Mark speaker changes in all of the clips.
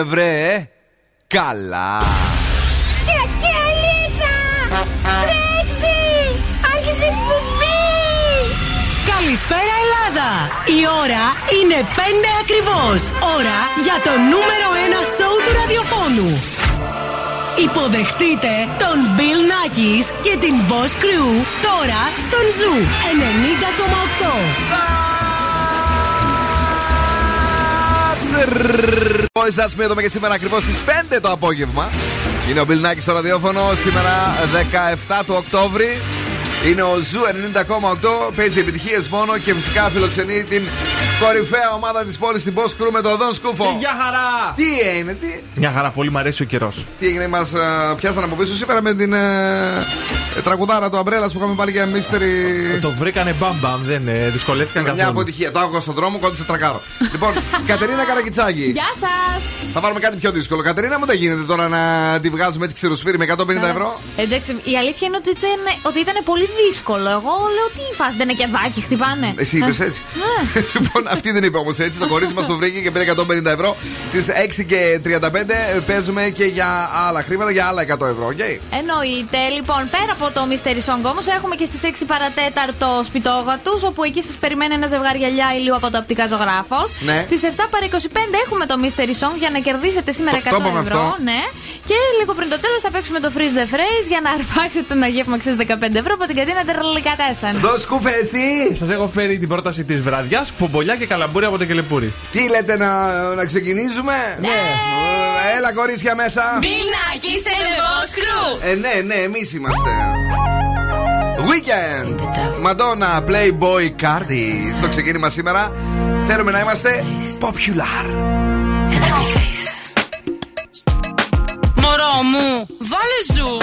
Speaker 1: έγινε βρε, ε; καλά.
Speaker 2: Καλησπέρα Ελλάδα! Η ώρα είναι 5 ακριβώς. Ώρα για το νούμερο 1 σοου του ραδιοφώνου. Υποδεχτείτε τον Bill Nakis και την Boss Crew τώρα στον Zoo
Speaker 1: 90,8. Boys, that's me εδώ και σήμερα ακριβώς στις 5 το απόγευμα. Είναι ο Bill Nakis στο ραδιόφωνο σήμερα 17 του Οκτώβρη. Είναι ο Zoo 90,8. Παίζει επιτυχίες μόνο και φυσικά φιλοξενεί την κορυφαία ομάδα της πόλης, την Boss Crew με τον Δον Σκούφο.
Speaker 3: Γεια χαρά!
Speaker 1: Τι είναι, τι;
Speaker 3: Μια χαρά, πολύ μου αρέσει ο καιρός.
Speaker 1: Τι έγινε, μας πιάσαν από πίσω σήμερα με την ε, τραγουδάρα του Umbrella που είχαμε πάλι για mystery.
Speaker 3: Το βρήκανε μπαμπαμ, δεν ε, δυσκολεύτηκαν καθόλου.
Speaker 1: Μια αποτυχία. Το άκουγα στον δρόμο, κόντεψε τρακάρω. λοιπόν, Κατερίνα Καρακιτσάκη.
Speaker 4: Γεια σας!
Speaker 1: Θα πάρουμε κάτι πιο δύσκολο. Κατερίνα, μου δεν γίνεται τώρα να τη βγάζουμε έτσι ξεροσφύρι με 150 ευρώ.
Speaker 4: Εντάξει, η αλήθεια είναι ότι ήταν, ότι ήταν πολύ δύσκολο. Εγώ λέω τι φάση, δεν είναι και βάκι, χτυπάνε.
Speaker 1: Εσύ είπες έτσι.
Speaker 4: Ναι.
Speaker 1: λοιπόν, αυτή δεν είπε όμως έτσι. Το κορίτσι μας το βρήκε και πήρε 150 ευρώ. Στις 6 και 35 παίζουμε και για άλλα χρήματα, για άλλα 100 ευρώ, οκ;
Speaker 4: Εννοείται. Λοιπόν, πέρα από το Mystery Song όμως, έχουμε και στις 6 παρά τέταρτο σπιτόγα τους, όπου εκεί σας περιμένει ένα ζευγάρι γυαλιά ηλίου από το Οπτικά Ζωγράφος.
Speaker 1: Ναι.
Speaker 4: Στις 7 παρα 25 έχουμε το Mystery Song για να κερδίσετε σήμερα 100
Speaker 1: Το είπαμε
Speaker 4: ευρώ.
Speaker 1: αυτό.
Speaker 4: Ναι. Και λίγο πριν το τέλος θα παίξουμε το Freeze the Phrase για να αρπάξετε ένα γεύμα αξία 15 ευρώ από την κατίνα Τερλικατέσαν.
Speaker 1: Δώσ' κουφέ, εσύ!
Speaker 3: Σας έχω φέρει την πρόταση της βραδιάς, κουφομπολιά και καλαμπούρι από το κελεπούρι.
Speaker 1: Τι λέτε να, να ξεκινήσουμε,
Speaker 4: Ναι.
Speaker 1: Ε, Έλα, κορίτσια μέσα.
Speaker 4: Μπιλνάκι σε Boss Crew.
Speaker 1: Ε, ναι, ναι, εμείς είμαστε. Weekend! Madonna, Playboy Cardi. Στο ξεκίνημα σήμερα θέλουμε να είμαστε popular.
Speaker 2: Μωρό μου, βάλε ζου.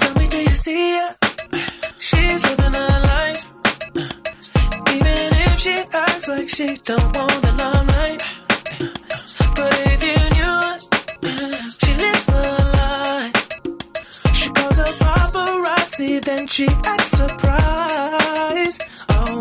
Speaker 5: Tell me, do you see her? She's living her life. Even if she acts like she don't want the limelight. Then she acts surprised. Oh,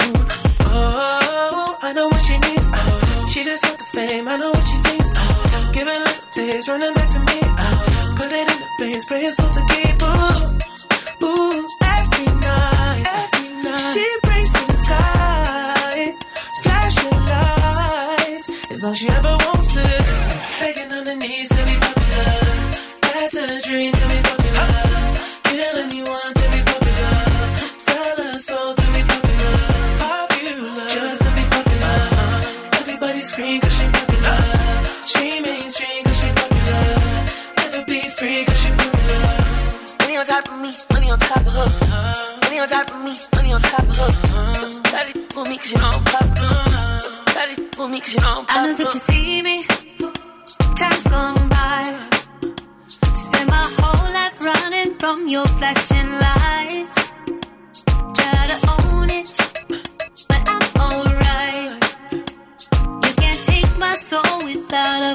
Speaker 5: oh, I know what she needs. Oh, she just want the fame. I know what she thinks. Oh, give it little taste, running back to me. Oh, put it in the veins, pray it's all to keep. Ooh, ooh, every night, every night. She brings to the sky, flashing lights. It's all she ever wants is begging on her knees to be popular. That's a dream to be popular.
Speaker 6: Of her. Money on top of me, money on top of her. It for me cause you know I'm popular. It for me cause you know I'm
Speaker 7: I know that you see me. Time's gone by. Spend my whole life running from your flashing lights. Try to own it, but I'm alright. You can't take my soul without a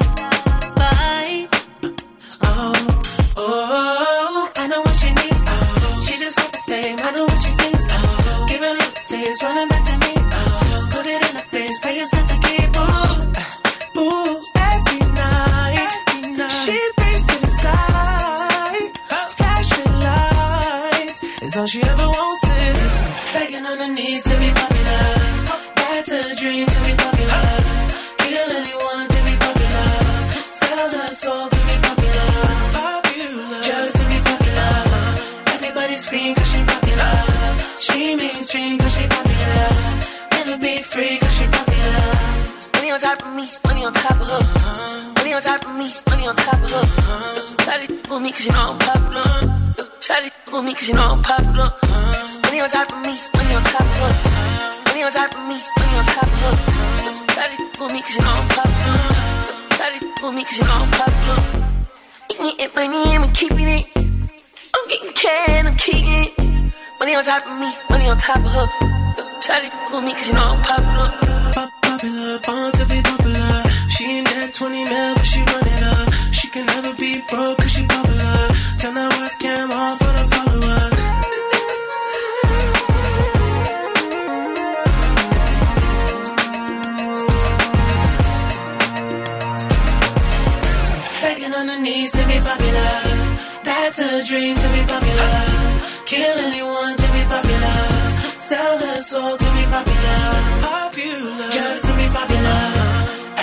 Speaker 5: all she ever wants is begging on her knees to be popular. That's a dream to be popular. Kill anyone to be popular. Sell her soul to be popular. Popular, just to be popular. Everybody scream cause she popular. She mainstream cause she popular. Never be free cause she popular.
Speaker 6: Money on top of me, money on top of her. Money on top of me, money on top of her. Shawty for me cause you know I'm popular. Shawty for me cause you know I'm popular. Money on top of me, money on top of her. Money on top of me, money on top of her. Shawty for me cause you know I'm popular. Shawty for me cause you know I'm popular. Eating it, money, I'm keeping it. I'm getting cash, I'm keeping it. Money on top of me, money on top of her. Shawty for me cause you know I'm popular.
Speaker 5: Pop popular, born to be popular. She ain't that 20 mil, but she run it up. She can never be broke cause she popular. Turn that webcam on needs to be popular. That's a dream to be popular. Kill anyone to be popular. Sell her soul to be popular. Popular. Just to be popular.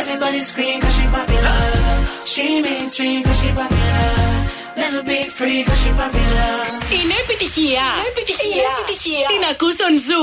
Speaker 5: Everybody scream cause she popular. She mainstream cause she popular. Never be free cause she popular.
Speaker 2: Είναι επιτυχία. Είναι επιτυχία. Την ακούς τον Ζου.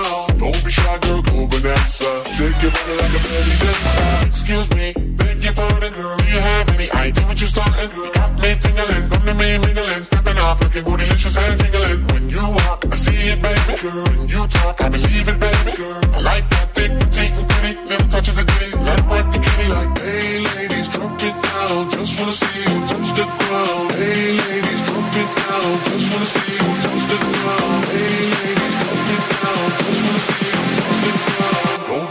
Speaker 8: Don't be shy, girl, go bonanza. Shake your body like a belly dancer. Excuse me, beg your pardon, girl. Do you have any idea what you started? Girl? Got me tingling, come to me mingling, stepping off, looking bootylicious and jingling. When you walk, I see it, baby. Girl, when you talk, I believe it, baby. Girl, I like that thick, petite, and pretty. Little touches of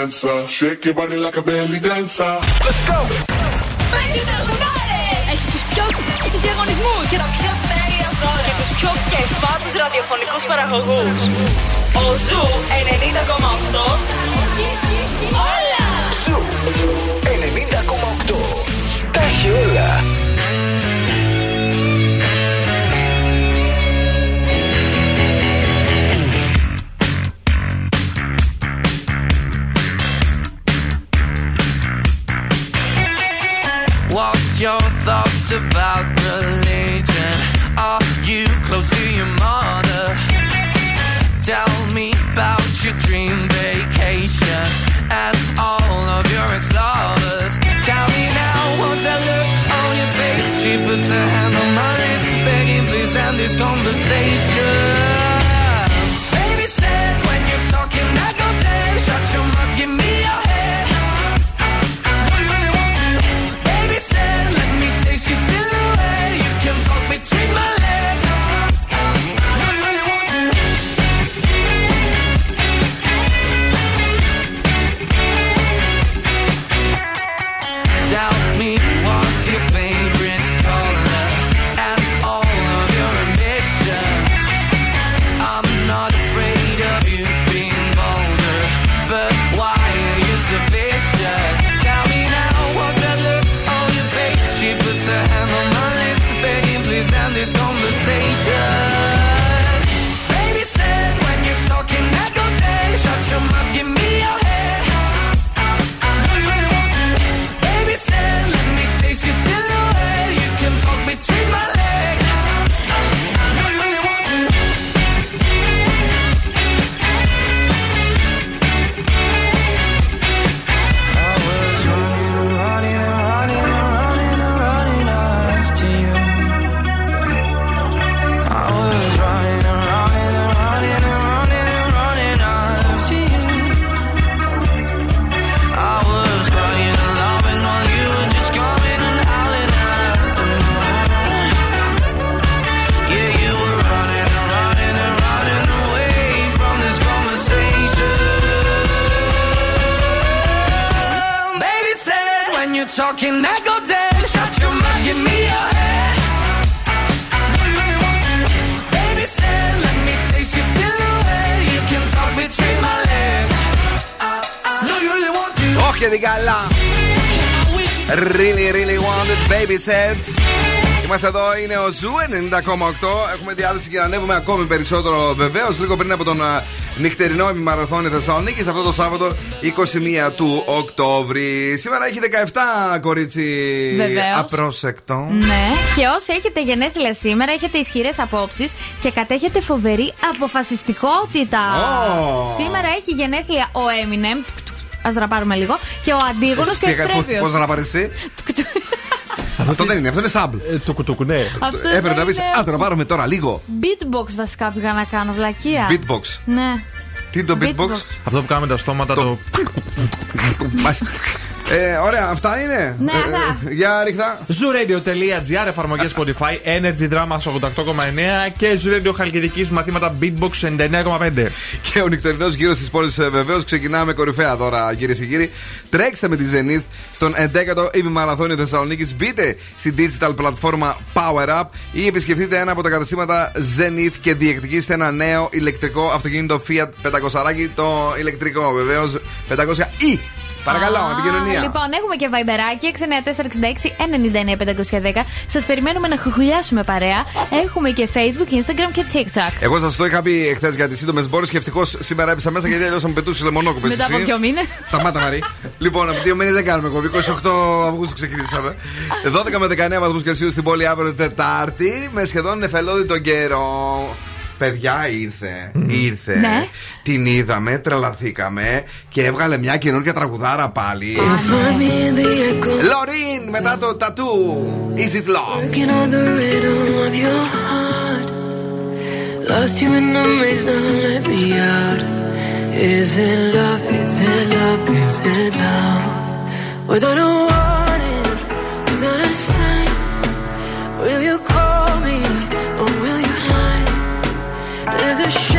Speaker 8: go bonanza. Shake your body like a belly dancer. Let's go.
Speaker 9: Έχει τους πιο τους διαγωνισμούς και τα πιο τέλεια δώρα και τους πιο κεφάτους ραδιοφωνικούς παραγωγούς. Ο Ζου 90,8 Όλα!
Speaker 10: Ζου 90,8. Τα έχει όλα.
Speaker 11: Your thoughts
Speaker 1: είναι ο Zoo 90,8. Έχουμε διάθεση και να ανέβουμε ακόμη περισσότερο βεβαίως. Λίγο πριν από τον α, νυχτερινό ημιμαραθώνιο Θεσσαλονίκης, αυτό το Σάββατο 21 του Οκτώβρη. Σήμερα έχει 17 κορίτσι
Speaker 4: Βεβαίως.
Speaker 1: απρόσεκτο.
Speaker 4: Ναι, και όσοι έχετε γενέθλια σήμερα, έχετε ισχυρές απόψεις και κατέχετε φοβερή αποφασιστικότητα.
Speaker 1: Ω.
Speaker 4: Σήμερα έχει γενέθλια ο Eminem. Ας ραπάρουμε λίγο. Και ο Αντίγονο και ο Ευτρέφιο.
Speaker 1: Πώ να πάρει εσύ. Αυτό δεν είναι, αυτό είναι σαμπλ.
Speaker 3: Το κουτούκου, ναι.
Speaker 4: Αυτό
Speaker 1: Έπρεπε να
Speaker 4: δεν
Speaker 1: πεις,
Speaker 4: είναι-
Speaker 1: Α το να πάρουμε τώρα λίγο.
Speaker 4: Beatbox βασικά πήγα να κάνω, βλακεία.
Speaker 1: Beatbox.
Speaker 4: Ναι.
Speaker 1: Τι είναι το beatbox.
Speaker 3: Αυτό που κάνουμε τα στόματα, το.
Speaker 1: Μάλιστα. Ε, ωραία, αυτά είναι.
Speaker 4: Ναι,
Speaker 1: Ε,
Speaker 4: αυτά.
Speaker 1: ε, Για ρίχτα.
Speaker 3: Zooradio.gr, εφαρμογέ Spotify, Energy Drama 88,9 και Zooradio Χαλκιδικής μαθήματα Beatbox 99,5.
Speaker 1: Και ο νυχτερινός γύρος της πόλης βεβαίως ξεκινάμε κορυφαία δώρα, κυρίες και κύριοι. Τρέξτε με τη Zenith στον 11ο ημιμαραθώνιο Θεσσαλονίκης. Μπείτε στην digital πλατφόρμα Power Up ή επισκεφτείτε ένα από τα καταστήματα Zenith και διεκδικήστε ένα νέο ηλεκτρικό αυτοκίνητο Fiat 500 το ηλεκτρικό βεβαίως 500 ή. Παρακαλώ,
Speaker 4: Α,
Speaker 1: επικοινωνία.
Speaker 4: Λοιπόν, έχουμε και βαϊμπεράκι 69466 99510. Σας περιμένουμε να χουχουλιάσουμε παρέα. Έχουμε και Facebook, Instagram και TikTok.
Speaker 1: Εγώ σας το είχα πει εχθές για τις σύντομες μπόρες και ευτυχώς σήμερα έπεισα μέσα γιατί αλλιώς θα μου πετούσε λεμονόκοπε.
Speaker 4: Μετά από ποιο μήνα.
Speaker 1: Σταμάτα Μαρή. λοιπόν, από δύο μήνες δεν κάνουμε κόβι. 28 Αυγούστου ξεκινήσαμε. 12 με 19 βαθμούς Κελσίου στην πόλη αύριο Τετάρτη με σχεδόν νεφελώδη τον καιρό. Παιδιά ήρθε, ήρθε.
Speaker 4: Ναι.
Speaker 1: Την είδαμε, τρελαθήκαμε και έβγαλε μια καινούργια τραγουδάρα πάλι.
Speaker 7: Find me in the echo.
Speaker 1: Λωρίν μετά το τατού. Is it love?
Speaker 7: Working on the rhythm of your heart. Lost you in the maze, now let me out. Is it love? Is it love? Is it love? Without a warning, without a sign, will you call is a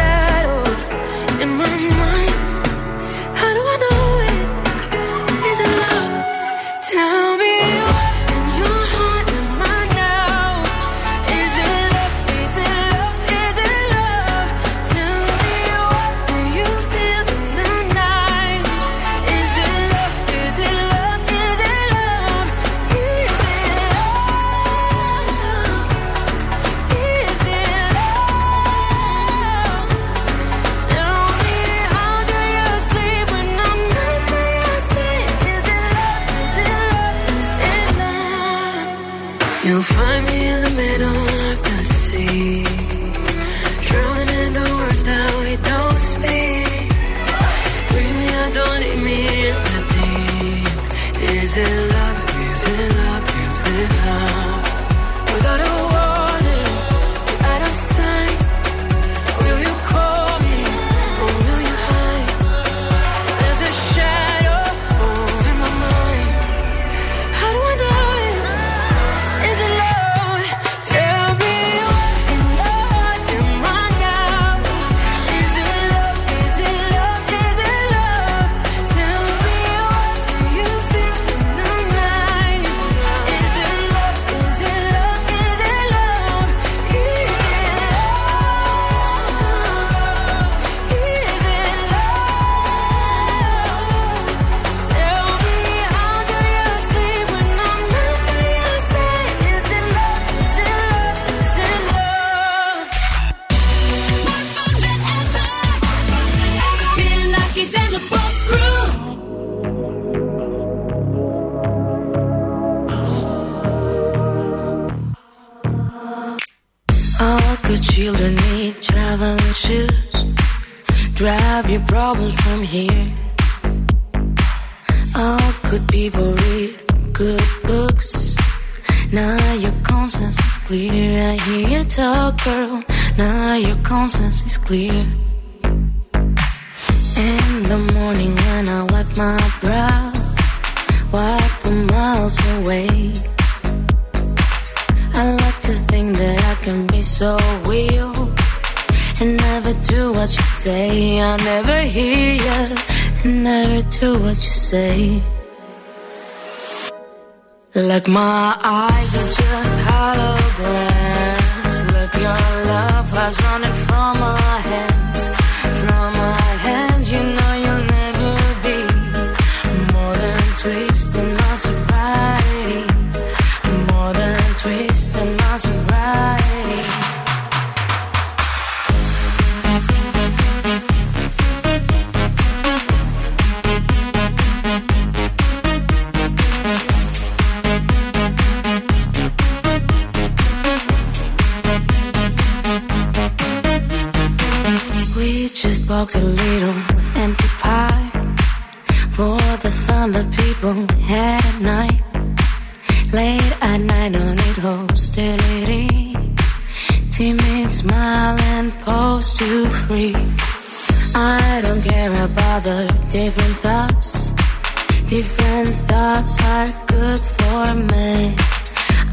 Speaker 7: good
Speaker 12: for me.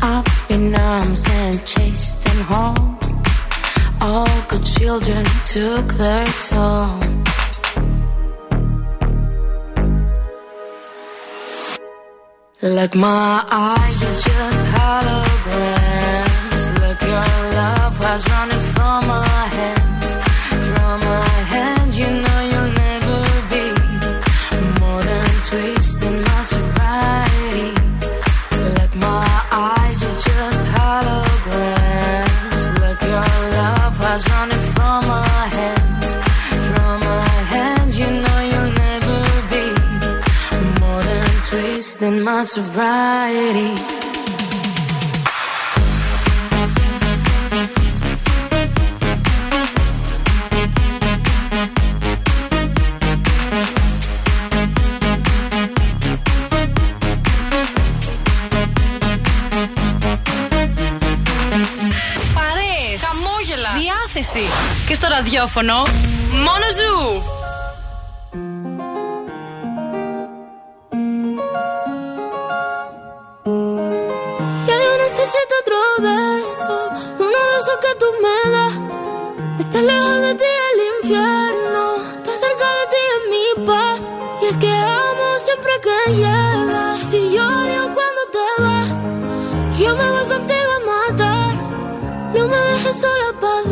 Speaker 12: Up in arms and chased and home. All good children took their toll. Like my eyes are just holograms. Look, your love has running from my hands. My sobriety.
Speaker 13: Παρέες, χαμόγελα, διάθεση. Και στο ραδιόφωνο, μόνο ζου.
Speaker 12: Esos que tú me das. Estar lejos de ti el infierno, estar cerca de ti es mi paz. Y es que amo siempre que llegas. Si yo odio cuando te vas, yo me voy contigo a matar. No me dejes sola, ¿pa'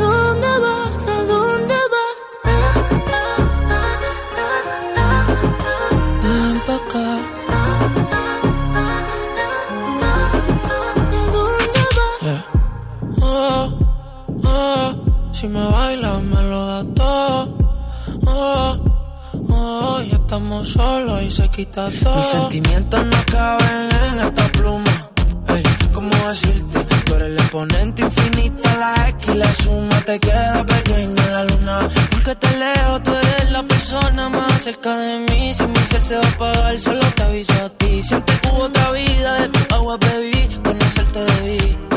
Speaker 14: estamos solos y se quita todo. Mis sentimientos no caben en esta pluma. Ey, ¿cómo decirte? Tú eres el exponente infinito, la X y la suma te queda pequeña en la luna. Porque te leo, tú eres la persona más cerca de mí. Si mi ser se va a apagar, solo te aviso a ti. Siempre que hubo otra vida, de tu agua bebí, conocerte debí.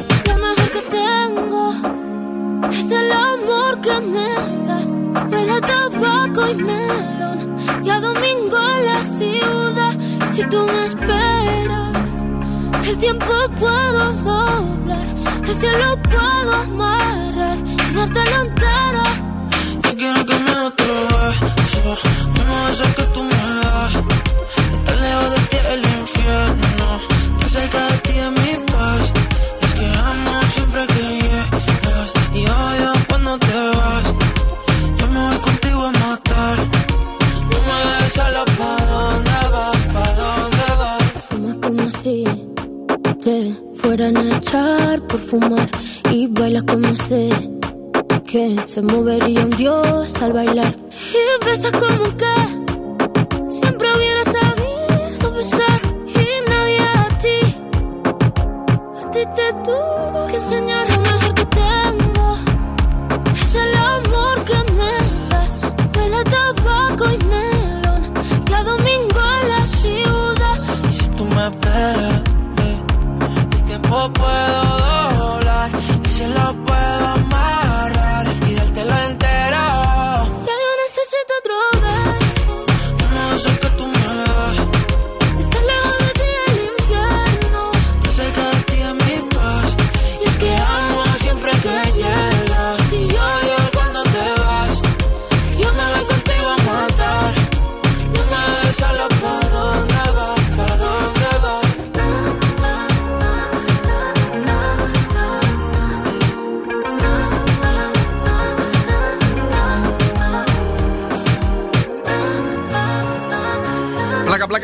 Speaker 12: Es el amor que me das. Huele tabaco y melón. Y a domingo en la ciudad. Si tú me esperas, el tiempo puedo doblar. El cielo puedo amarrar y dártelo entero.
Speaker 14: Yo quiero que me otro beso, uno de esos que tú me das. Estar lejos de ti el infierno, estar cerca
Speaker 12: fueran a echar por fumar y bailas como sé que se movería un dios al bailar. Y besas como que siempre hubiera sabido besar. Y nadie a ti a ti te tuvo que enseñar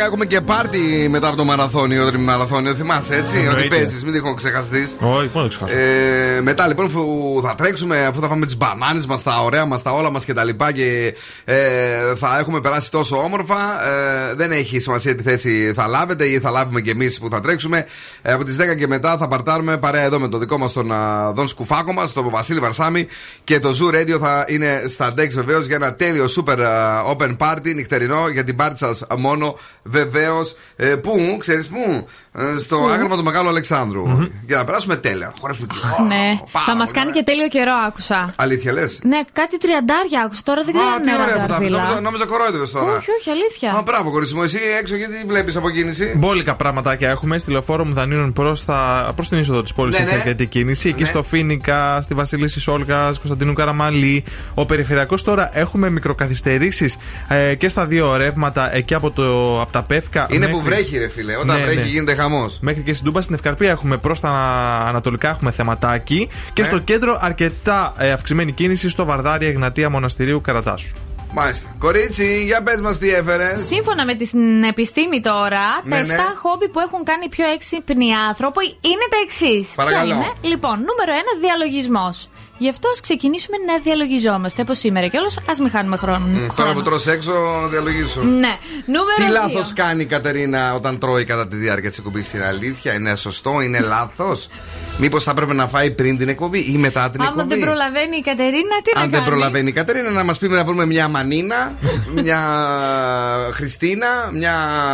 Speaker 1: έχουμε και πάρτι μετά από το μαραθώνιο, το μαραθώνιο. Θυμάσαι έτσι, ότι
Speaker 3: Εννοείται.
Speaker 1: παίζεις, μην τυχόν ξεχαστείς.
Speaker 3: Όχι, πού να το ξεχάσω.
Speaker 1: Ε, μετά λοιπόν που θα τρέξουμε, αφού θα φάμε τις μπανάνες μας, τα ωραία μας, τα όλα μας και τα λοιπά και ε, θα έχουμε περάσει τόσο όμορφα. Ε, δεν έχει σημασία τι θέση θα λάβετε ή θα λάβουμε κι εμείς που θα τρέξουμε. Ε, από τις 10 και μετά θα παρτάρουμε παρέα εδώ με το δικό μας τον α, Δον Σκουφάκο μας, τον Βασίλη Βαρσάμι και το Zoo Radio θα είναι στα Dex βεβαίως για ένα τέλειο super α, open party νυχτερινό για την πάρτι σας μόνο βεβαίως. Ε, πού, ξέρεις πού, Ε, στο άγαλμα του Μεγάλου Αλεξάνδρου. Για να περάσουμε τέλεια. Χωρέσουμε και
Speaker 4: Ναι, θα μας κάνει και τέλειο καιρό, άκουσα.
Speaker 1: Αλήθεια λες;
Speaker 4: Ναι, κάτι τριαντάρια άκουσα. Τώρα δεν ξέρω
Speaker 1: Α,
Speaker 4: αν
Speaker 1: τι
Speaker 4: είναι
Speaker 1: ωραία που τα
Speaker 4: ρανταρβίλα.
Speaker 1: νόμιζα, νόμιζα κορόιδευες τώρα.
Speaker 4: Όχι, όχι, αλήθεια.
Speaker 1: Α, μπράβο, κορίτσι μου, εσύ έξω γιατί βλέπεις από κίνηση.
Speaker 3: Μπόλικα πραγματάκια έχουμε στη λεωφόρο Μουδανίων προς προς την είσοδο της πόλης.
Speaker 1: Ναι,
Speaker 3: Έχει
Speaker 1: ναι.
Speaker 3: αρκετή κίνηση. Εκεί
Speaker 1: Ναι.
Speaker 3: στο Φίνικα, στη Βασιλίση Όλγα, Κωνσταντίνου Καραμαλή. Ο περιφερειακός τώρα έχουμε μικροκαθυστερήσεις ε, και στα δύο ρεύματα εκεί από, το, από τα Πεύκα.
Speaker 1: Είναι
Speaker 3: μέχρι-
Speaker 1: που βρέχει, ρε φίλε. Όταν
Speaker 3: Ναι,
Speaker 1: βρέχει
Speaker 3: ναι.
Speaker 1: γίνεται χαμός.
Speaker 3: Μέχρι και στην Τούμπα στην Ευκαρπία έχουμε προς τα ανατολικά έχουμε θεματάκι. Και
Speaker 1: Ναι.
Speaker 3: στο κέντρο αρκετά ε, αυξημένη κίνηση στο Βαρδάρι Εγνατία Μοναστηρίου Καρατάσου.
Speaker 1: Μάλιστα. Κορίτσι, για πες μας τι έφερες.
Speaker 4: Σύμφωνα με την επιστήμη τώρα,
Speaker 1: Ναι,
Speaker 4: τα 7
Speaker 1: ναι.
Speaker 4: χόμπι που έχουν κάνει πιο έξυπνοι άνθρωποι είναι τα εξής.
Speaker 1: Παρακαλώ.
Speaker 4: είναι; Λοιπόν, νούμερο 1, διαλογισμός. Γι' αυτό ας ξεκινήσουμε να διαλογιζόμαστε από σήμερα κιόλας. Α μην χάνουμε χρόνο.
Speaker 1: Μ, Τώρα
Speaker 4: χρόνο.
Speaker 1: που τρως έξω, διαλογίσου.
Speaker 4: Ναι. Νούμερο
Speaker 1: Τι
Speaker 4: 2.
Speaker 1: λάθος κάνει η Κατερίνα όταν τρώει κατά τη διάρκεια της εκπομπής; Είναι αλήθεια, είναι σωστό, είναι λάθος; Μήπως θα έπρεπε να φάει πριν την εκπομπή ή μετά την
Speaker 4: Άμα
Speaker 1: εκπομπή;
Speaker 4: δεν προλαβαίνει η Κατερίνα, τι να
Speaker 1: Αν
Speaker 4: κάνει;
Speaker 1: δεν προλαβαίνει η Κατερίνα, να μας πει να βρούμε μια Μανίνα, μια Χριστίνα, μια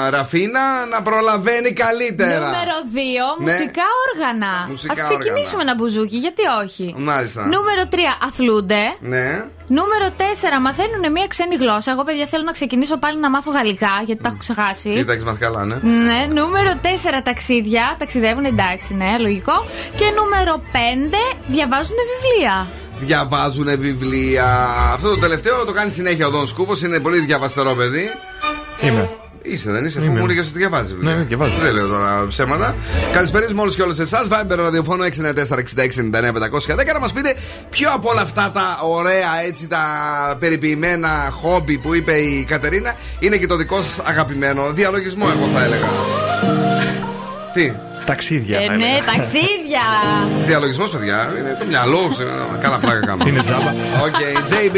Speaker 1: Ραφίνα να προλαβαίνει καλύτερα.
Speaker 4: Νούμερο 2,
Speaker 1: Ναι.
Speaker 4: μουσικά όργανα.
Speaker 1: Μουσικά
Speaker 4: Α ξεκινήσουμε
Speaker 1: όργανα.
Speaker 4: ένα μπουζούκι, γιατί όχι;
Speaker 1: Μάλιστα.
Speaker 4: Νούμερο 3, αθλούνται.
Speaker 1: Ναι.
Speaker 4: Νούμερο 4, μαθαίνουν μια ξένη γλώσσα. Εγώ, παιδιά, θέλω να ξεκινήσω πάλι να μάθω γαλλικά, γιατί τα έχω ξεχάσει.
Speaker 1: Ή τα έχεις μάθει καλά, ναι.
Speaker 4: Ναι, νούμερο 4 ταξίδια. Ταξιδεύουν εντάξει, ναι, λογικό. Και νούμερο 5 διαβάζουν βιβλία.
Speaker 1: Διαβάζουν βιβλία. Αυτό το τελευταίο το κάνει συνέχεια ο Δον Σκούφο. Είναι πολύ διαβαστερό παιδί.
Speaker 3: Είμαι.
Speaker 1: Είσαι, δεν είσαι, αφού
Speaker 3: Είμαι.
Speaker 1: μου έλεγε ότι διαβάζεις. βιβλία.
Speaker 3: Ναι, ναι, διαβάζω.
Speaker 1: Δεν λέω τώρα ψέματα. Καλησπέρα με όλους και όλες εσάς. Viber ραδιοφώνο 694-6699-510 να μας πείτε ποιο από όλα αυτά τα ωραία έτσι τα περιποιημένα χόμπι που είπε η Κατερίνα είναι και το δικό σας αγαπημένο διαλογισμό, εγώ θα έλεγα. Τι,
Speaker 3: Ταξίδια.
Speaker 4: Ε,
Speaker 3: θα
Speaker 4: ναι,
Speaker 3: έλεγα.
Speaker 4: ταξίδια.
Speaker 1: διαλογισμός, παιδιά. Είναι το μυαλό. ξέρω, Καλά πλάκα κάνω.
Speaker 3: Είναι τζάμπα.
Speaker 1: Οκ, JB.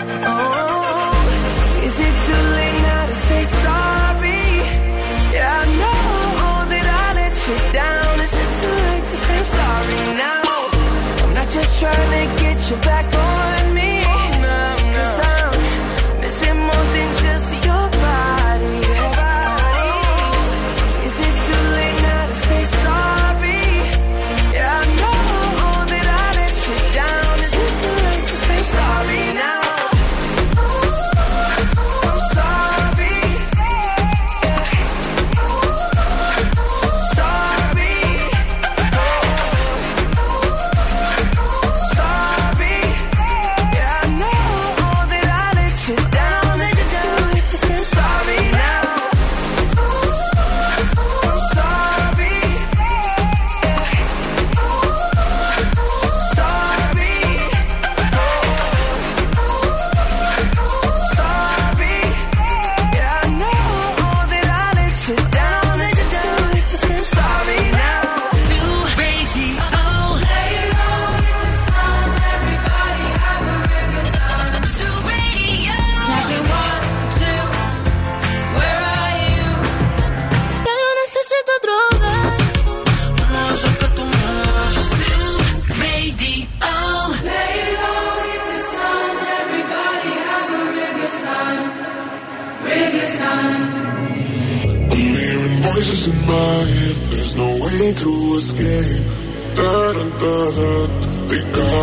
Speaker 5: You down. Is it too late to say I'm sorry now? I'm not just trying to get you back on me.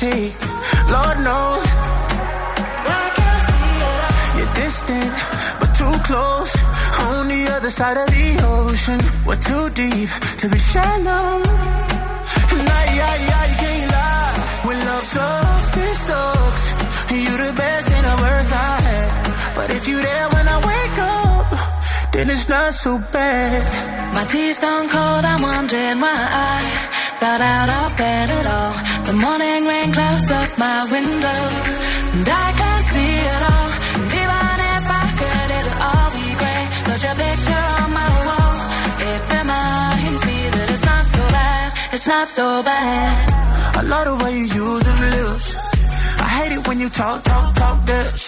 Speaker 15: Lord knows. You're distant, but too close. On the other side of the ocean, we're too deep to be shallow. Nah, yeah, yeah, you can't lie. When love sucks, it sucks. You're the best and the worst I had. But if you're there when I wake up, then it's not so bad.
Speaker 7: My tea's gone cold, I'm wondering why I got out of bed at all. The morning rain clouds up my window, and I can't see it all. And even if I could, it'll all be grey. But your picture on my wall, it reminds me that it's not so bad, it's not so bad.
Speaker 15: I love the way you use them lips. I hate it when you talk, talk, talk that.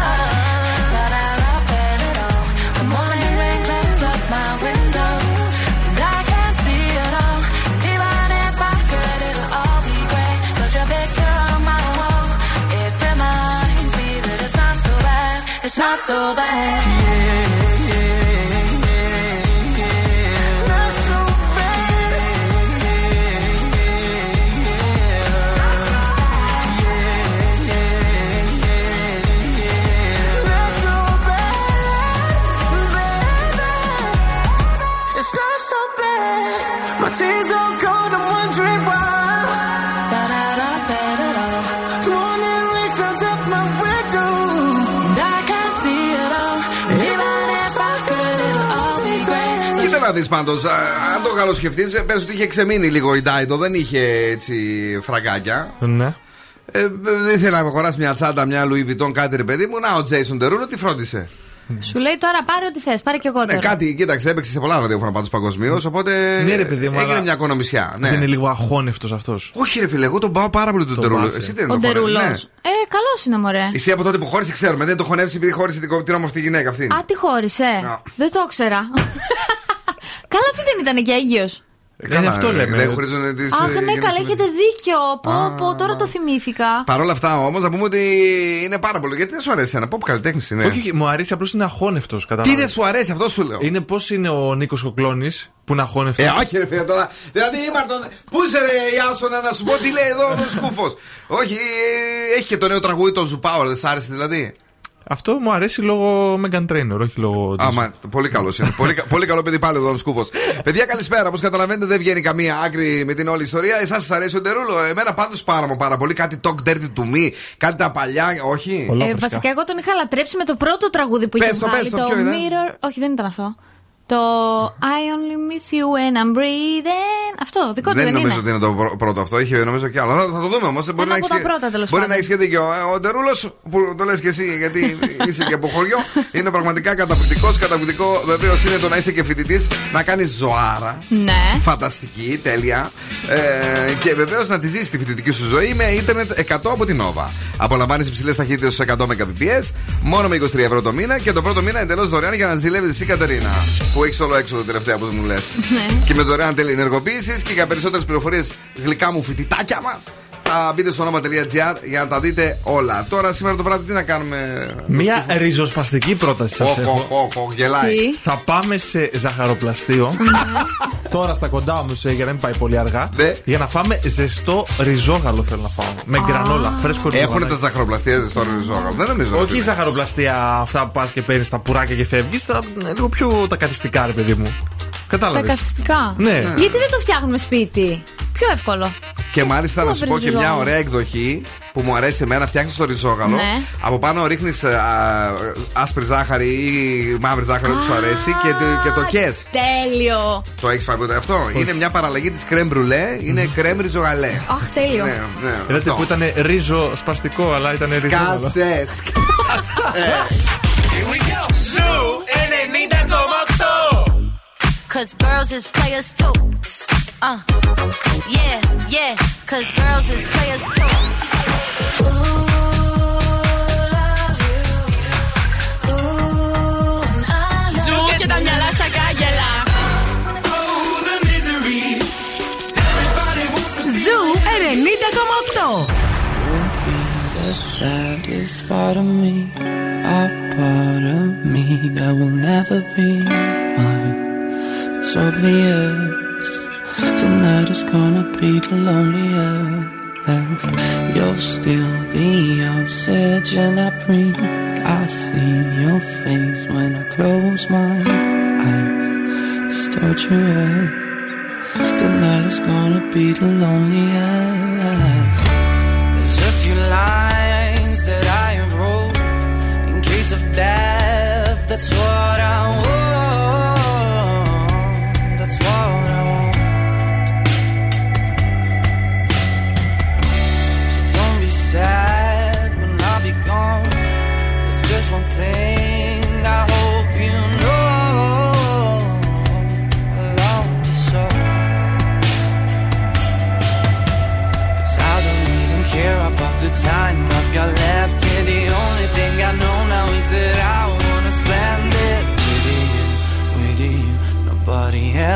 Speaker 7: It's not so bad. It's
Speaker 1: να δεις πάντως. Αν το καλοσκεφτείς, πες ότι είχε ξεμείνει λίγο η Ντάιντο, δεν είχε έτσι φραγκάκια.
Speaker 3: Ναι.
Speaker 1: Ε, δεν ήθελα να αγοράσει μια τσάντα, μια Louis Vuitton, κάτι ρε παιδί μου. Να, ο Τζέισον Τερούλο τι φρόντισε.
Speaker 4: Σου λέει τώρα πάρε ό,τι θες, πάρε και εγώ
Speaker 1: Ναι,
Speaker 4: τώρα.
Speaker 1: κάτι, κοίταξε, έπαιξε σε πολλά ραδιόφωνα πάντως παγκοσμίως. Οπότε
Speaker 3: Ναι, ρε παιδί μου,
Speaker 1: έγινε
Speaker 3: αλλά
Speaker 1: μια οικονομισιά. Ναι.
Speaker 3: Δεν είναι λίγο αχώνευτος αυτός.
Speaker 1: Όχι, ρε φίλε, εγώ τον πάω πάρα πολύ τον
Speaker 3: Τον
Speaker 1: Τερούλο.
Speaker 3: πας, ε.
Speaker 1: Εσύ δεν
Speaker 4: Ο
Speaker 1: τον χωνεύεις.
Speaker 4: Ντερούλος.
Speaker 1: Ναι.
Speaker 4: Ε, καλός είναι, μωρέ.
Speaker 1: Εσύ από τότε που χώρισε, ξέρουμε. Δεν το χωνεύσει επειδή χώρισε την, την όμορφη γυναίκα αυτή.
Speaker 4: Α, τι χώρισε;
Speaker 1: Να.
Speaker 4: Δεν το ήξερα. Καλά, αυτή δεν ήταν και έγκυος.
Speaker 1: Καλά,
Speaker 3: αυτό
Speaker 1: ε,
Speaker 3: λέμε.
Speaker 1: Δεν χωρίζουν τις,
Speaker 4: Αχ,
Speaker 1: ε,
Speaker 4: ναι,
Speaker 1: γυναίκες
Speaker 4: καλά,
Speaker 1: με-
Speaker 4: έχετε δίκιο. Πω, πω, τώρα το θυμήθηκα.
Speaker 1: Παρ' όλα αυτά όμως, να πούμε ότι είναι πάρα πολύ. Γιατί δεν σου αρέσει ένα pop καλλιτέχνης είναι;
Speaker 3: Όχι, όχι, μου αρέσει απλώς είναι αχώνευτος.
Speaker 1: Τι δεν σου αρέσει, αυτό σου λέω.
Speaker 3: Είναι πώς είναι ο Νίκος Κοκλώνης που είναι αχώνευτος.
Speaker 1: Ε, όχι, ρε φίλε τώρα. Δηλαδή, Μάρτον, πού είσαι ρε Ιάσονα να σου πω τι λέει εδώ ο σκούφος; όχι, ε, έχει και το νέο τραγούδι το Ζουπάουρ, δεν σ' άρεσε δηλαδή;
Speaker 3: Αυτό μου αρέσει λόγω Megan Trainor, όχι λόγω. της-
Speaker 1: Άμα, πολύ καλός είναι. πολύ, κα- πολύ καλό παιδί πάλι εδώ ο Σκούφος. Παιδιά, καλησπέρα. Όπως καταλαβαίνετε, δεν βγαίνει καμία άκρη με την όλη ιστορία. Εσάς σας αρέσει ο Ντερούλο; Εμένα πάντως πάρα μου πάρα πολύ. Κάτι talk dirty to me. Κάτι τα παλιά. Όχι;
Speaker 3: Πολλά
Speaker 4: Ε,
Speaker 3: φρεσκά.
Speaker 4: βασικά, εγώ τον είχα λατρέψει με το πρώτο τραγούδι που
Speaker 1: Πες
Speaker 4: είχε
Speaker 1: το,
Speaker 4: βγάλει.
Speaker 1: πες το, ποιο ήταν;
Speaker 4: Mirror. Όχι, δεν ήταν αυτό. Το I only miss you when I'm breathing. Αυτό, δικό του
Speaker 1: Δεν
Speaker 4: δεν,
Speaker 1: νομίζω
Speaker 4: είναι.
Speaker 1: ότι είναι το πρω- πρώτο αυτό. Είχε νομίζω και άλλο. Θα, θα το δούμε όμως. Μπορεί, να
Speaker 4: από τα
Speaker 1: έχεις-
Speaker 4: πρώτα, τέλος
Speaker 1: μπορεί
Speaker 4: πάντων.
Speaker 1: να έχεις και δίκιο. Ε, Ο Ντερούλος, που το λες και εσύ, γιατί είσαι και από χωριό, είναι πραγματικά καταπληκτικός. Καταπληκτικό βεβαίως είναι το να είσαι και φοιτητής, να κάνεις ζωάρα.
Speaker 4: Ναι.
Speaker 1: Φανταστική, τέλεια. Ε, και βεβαίως να τη ζήσει τη φοιτητική σου ζωή με ίντερνετ 100 από την Nova. Απολαμβάνεις υψηλές ταχύτητες στους 100 Mbps, μόνο με 23 ευρώ το μήνα και το πρώτο μήνα εντελώς δωρεάν για να ζηλεύεις εσύ, Κατερίνα. Που έχεις όλο έξοδο τελευταία που μου λες.
Speaker 4: Ναι.
Speaker 1: και με δωρεάν τέλη ενεργοποίησης και για περισσότερες πληροφορίες γλυκά μου φοιτητάκια μας. Θα μπείτε στο όνομα.gr για να τα δείτε όλα. Τώρα σήμερα το βράδυ τι να κάνουμε.
Speaker 3: Μία ριζοσπαστική πρόταση σας
Speaker 1: Οχ,
Speaker 3: έχω.
Speaker 1: οχ, οχ, οχ, γελάει.
Speaker 4: Τι;
Speaker 3: Θα πάμε σε ζαχαροπλαστείο. Τώρα στα κοντά όμως για να μην πάει πολύ αργά.
Speaker 1: Ναι.
Speaker 3: Για να φάμε ζεστό ριζόγαλο θέλω να φάω. Με γκρανόλα, φρέσκο ριζόγαλο.
Speaker 1: Έχουν τα ζαχαροπλαστεία στο ριζόγαλο. Δεν νομίζω. ρε
Speaker 3: Όχι
Speaker 1: φίλε.
Speaker 3: ζαχαροπλαστεία αυτά που πας και παίρνεις τα πουράκια και φεύγεις. Λίγο πιο τα καθιστικά, ρε παιδί μου.
Speaker 4: Τα
Speaker 3: Κατάλαβε.
Speaker 4: καθιστικά.
Speaker 3: Ναι.
Speaker 4: Γιατί δεν το φτιάχνουμε σπίτι; Πιο εύκολο.
Speaker 1: Και μάλιστα να
Speaker 4: Πού
Speaker 1: σου πω
Speaker 4: βρεις
Speaker 1: και μια
Speaker 4: ριζόγαλο;
Speaker 1: ωραία εκδοχή που μου αρέσει εμένα. Φτιάχνεις το ριζόγαλο.
Speaker 4: Ναι.
Speaker 1: Από πάνω ρίχνεις άσπρη ζάχαρη ή μαύρη ζάχαρη όπω σου αρέσει και, το- και το κες.
Speaker 4: Τέλειο.
Speaker 1: Το έχεις φάει ποτέ αυτό; Είναι μια παραλλαγή της κρέμ μπρουλέ. Είναι κρέμ ριζογαλέ.
Speaker 4: Αχ, τέλειο.
Speaker 1: Ναι, ναι.
Speaker 3: Είδατε
Speaker 1: αυτό.
Speaker 3: που ήταν ρίζο σπαστικό, αλλά ήταν ριζόγαλο.
Speaker 1: Σκάσε, σκάσε.
Speaker 13: Cause girls is players too. Uh, yeah, yeah, cause girls is players too.
Speaker 2: Ooh.
Speaker 11: the saddest part of me, a part of me that will never be mine. It's obvious tonight is gonna be the loneliest. You're still the oxygen I breathe. I see your face when I close my eyes. It's torture. Tonight is gonna be the loneliest. There's a few lines that I have wrote in case of death. That's what I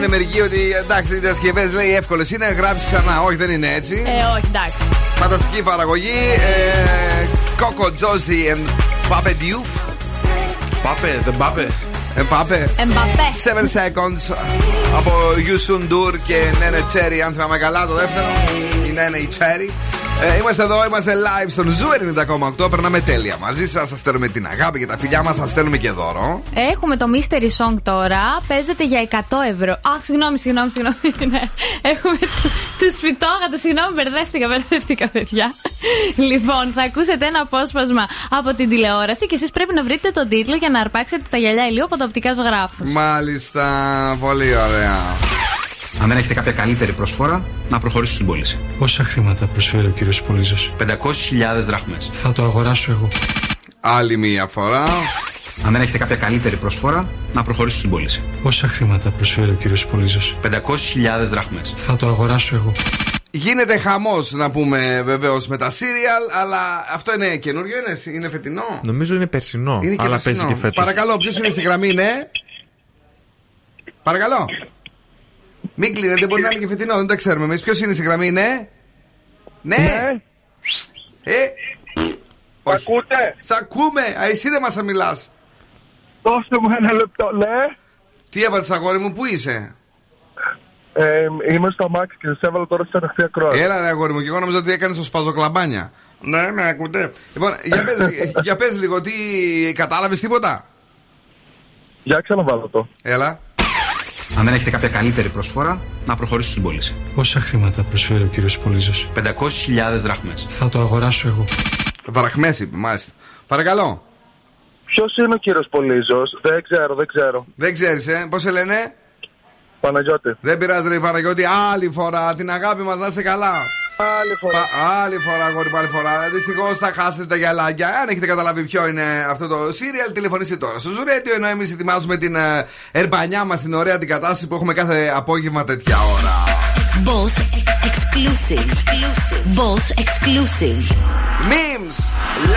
Speaker 1: λένε μερικοί ότι εντάξει, οι διασκευές λέει εύκολες είναι, γράφει ξανά. Όχι, δεν είναι έτσι.
Speaker 4: Ε, όχι, εντάξει.
Speaker 1: Φανταστική παραγωγή. Ε, Coco Josie and Pape Diouf.
Speaker 3: Pape, the
Speaker 1: Pape. Εμπαπέ.
Speaker 4: Εμπαπέ.
Speaker 1: Seven seconds από Yusun Dur και Nene Cherry. Αν θυμάμαι καλά, το δεύτερο. Η Nene η Cherry. Ε, είμαστε εδώ, είμαστε live στον Zoo 90,8. Περνάμε τέλεια μαζί σας. Σας στέλνουμε την αγάπη και τα φιλιά μας. Σας στέλνουμε και δώρο.
Speaker 4: Έχουμε το mystery song τώρα. Παίζεται για 100 ευρώ. Α, συγγνώμη, συγγνώμη, συγγνώμη. Ναι. Έχουμε τους σπιτόγατου. Συγγνώμη, μπερδεύτηκα, μπερδεύτηκα, παιδιά. Λοιπόν, θα ακούσετε ένα απόσπασμα από την τηλεόραση και εσείς πρέπει να βρείτε τον τίτλο για να αρπάξετε τα γυαλιά ηλίου από τα οπτικά ζωγράφους.
Speaker 1: Μάλιστα, πολύ ωραία.
Speaker 16: Αν δεν έχετε κάποια καλύτερη προσφορά, να προχωρήσω στην πώληση.
Speaker 17: Πόσα χρήματα προσφέρει ο κύριος Πολύζο.
Speaker 16: 500.000 δραχμές.
Speaker 17: Θα το αγοράσω εγώ.
Speaker 1: Άλλη μία φορά.
Speaker 16: Αν δεν έχετε κάποια καλύτερη προσφορά, να προχωρήσω στην πώληση.
Speaker 17: Πόσα χρήματα προσφέρει ο κύριος Πολύζο.
Speaker 16: 500.000 δραχμές.
Speaker 17: Θα το αγοράσω εγώ.
Speaker 1: Γίνεται χαμός να πούμε βεβαίως με τα σύριαλ, αλλά αυτό είναι καινούριο, είναι, είναι φετινό;
Speaker 3: Νομίζω είναι περσινό.
Speaker 1: Είναι και
Speaker 3: αλλά
Speaker 1: περσινό.
Speaker 3: παίζει και φέτος.
Speaker 1: Παρακαλώ, ποιος είναι στη γραμμή, ναι; Παρακαλώ. Μην κλείνετε, μπορεί να είναι και φετινό, δεν τα ξέρουμε εμείς. Ποιος είναι στη γραμμή, ναι; Ναι; Ε. Σ' ακούτε; Σ' ακούμε. Α, εσύ δεν μας μιλάς.
Speaker 18: Δώστε μου ένα λεπτό, ναι.
Speaker 1: Τι έβαλες, αγόρι μου, πού είσαι;
Speaker 18: Ε, είμαι στο αμάξι και σα έβαλα τώρα στην ανοιχτή ακρόαση.
Speaker 1: Έλα, ρε αγόρι μου, και εγώ νομίζω ότι έκανες το σπαζοκλαμπάνια. Ναι, με ακούτε. Λοιπόν, για πες, για πες λίγο, τι κατάλαβες τίποτα;
Speaker 18: Για ξαναβάλω το.
Speaker 1: Έλα.
Speaker 16: Αν δεν έχετε κάποια καλύτερη προσφορά, να προχωρήσω στην πώληση.
Speaker 17: Πόσα χρήματα προσφέρει ο κύριος Πολύζο.
Speaker 16: 500.000 δραχμές.
Speaker 17: Θα το αγοράσω εγώ.
Speaker 1: Δραχμέ είπε, μάλιστα. Παρακαλώ.
Speaker 18: Ποιος είναι ο κύριος Πολύζο, δεν ξέρω, δεν ξέρω.
Speaker 1: Δεν ξέρεις, ε; Πώς σε λένε;
Speaker 18: Παναγιώτη.
Speaker 1: Δεν πειράζει, ρε Παναγιώτη. Άλλη φορά. Την αγάπη μας να είσαι καλά.
Speaker 18: Άλλη φορά.
Speaker 1: Πα- άλλη φορά, αγόρι, άλλη φορά. Δυστυχώς θα χάσετε τα γυαλάκια. Αν έχετε καταλάβει ποιο είναι αυτό το serial, τηλεφωνήστε τώρα. Στο Ζουρέτιο, ενώ εμείς ετοιμάζουμε την ε, ερμπανιά μας, την ωραία την κατάσταση που έχουμε κάθε απόγευμα τέτοια ώρα.
Speaker 2: Boss exclusive. Boss exclusive.
Speaker 1: Memes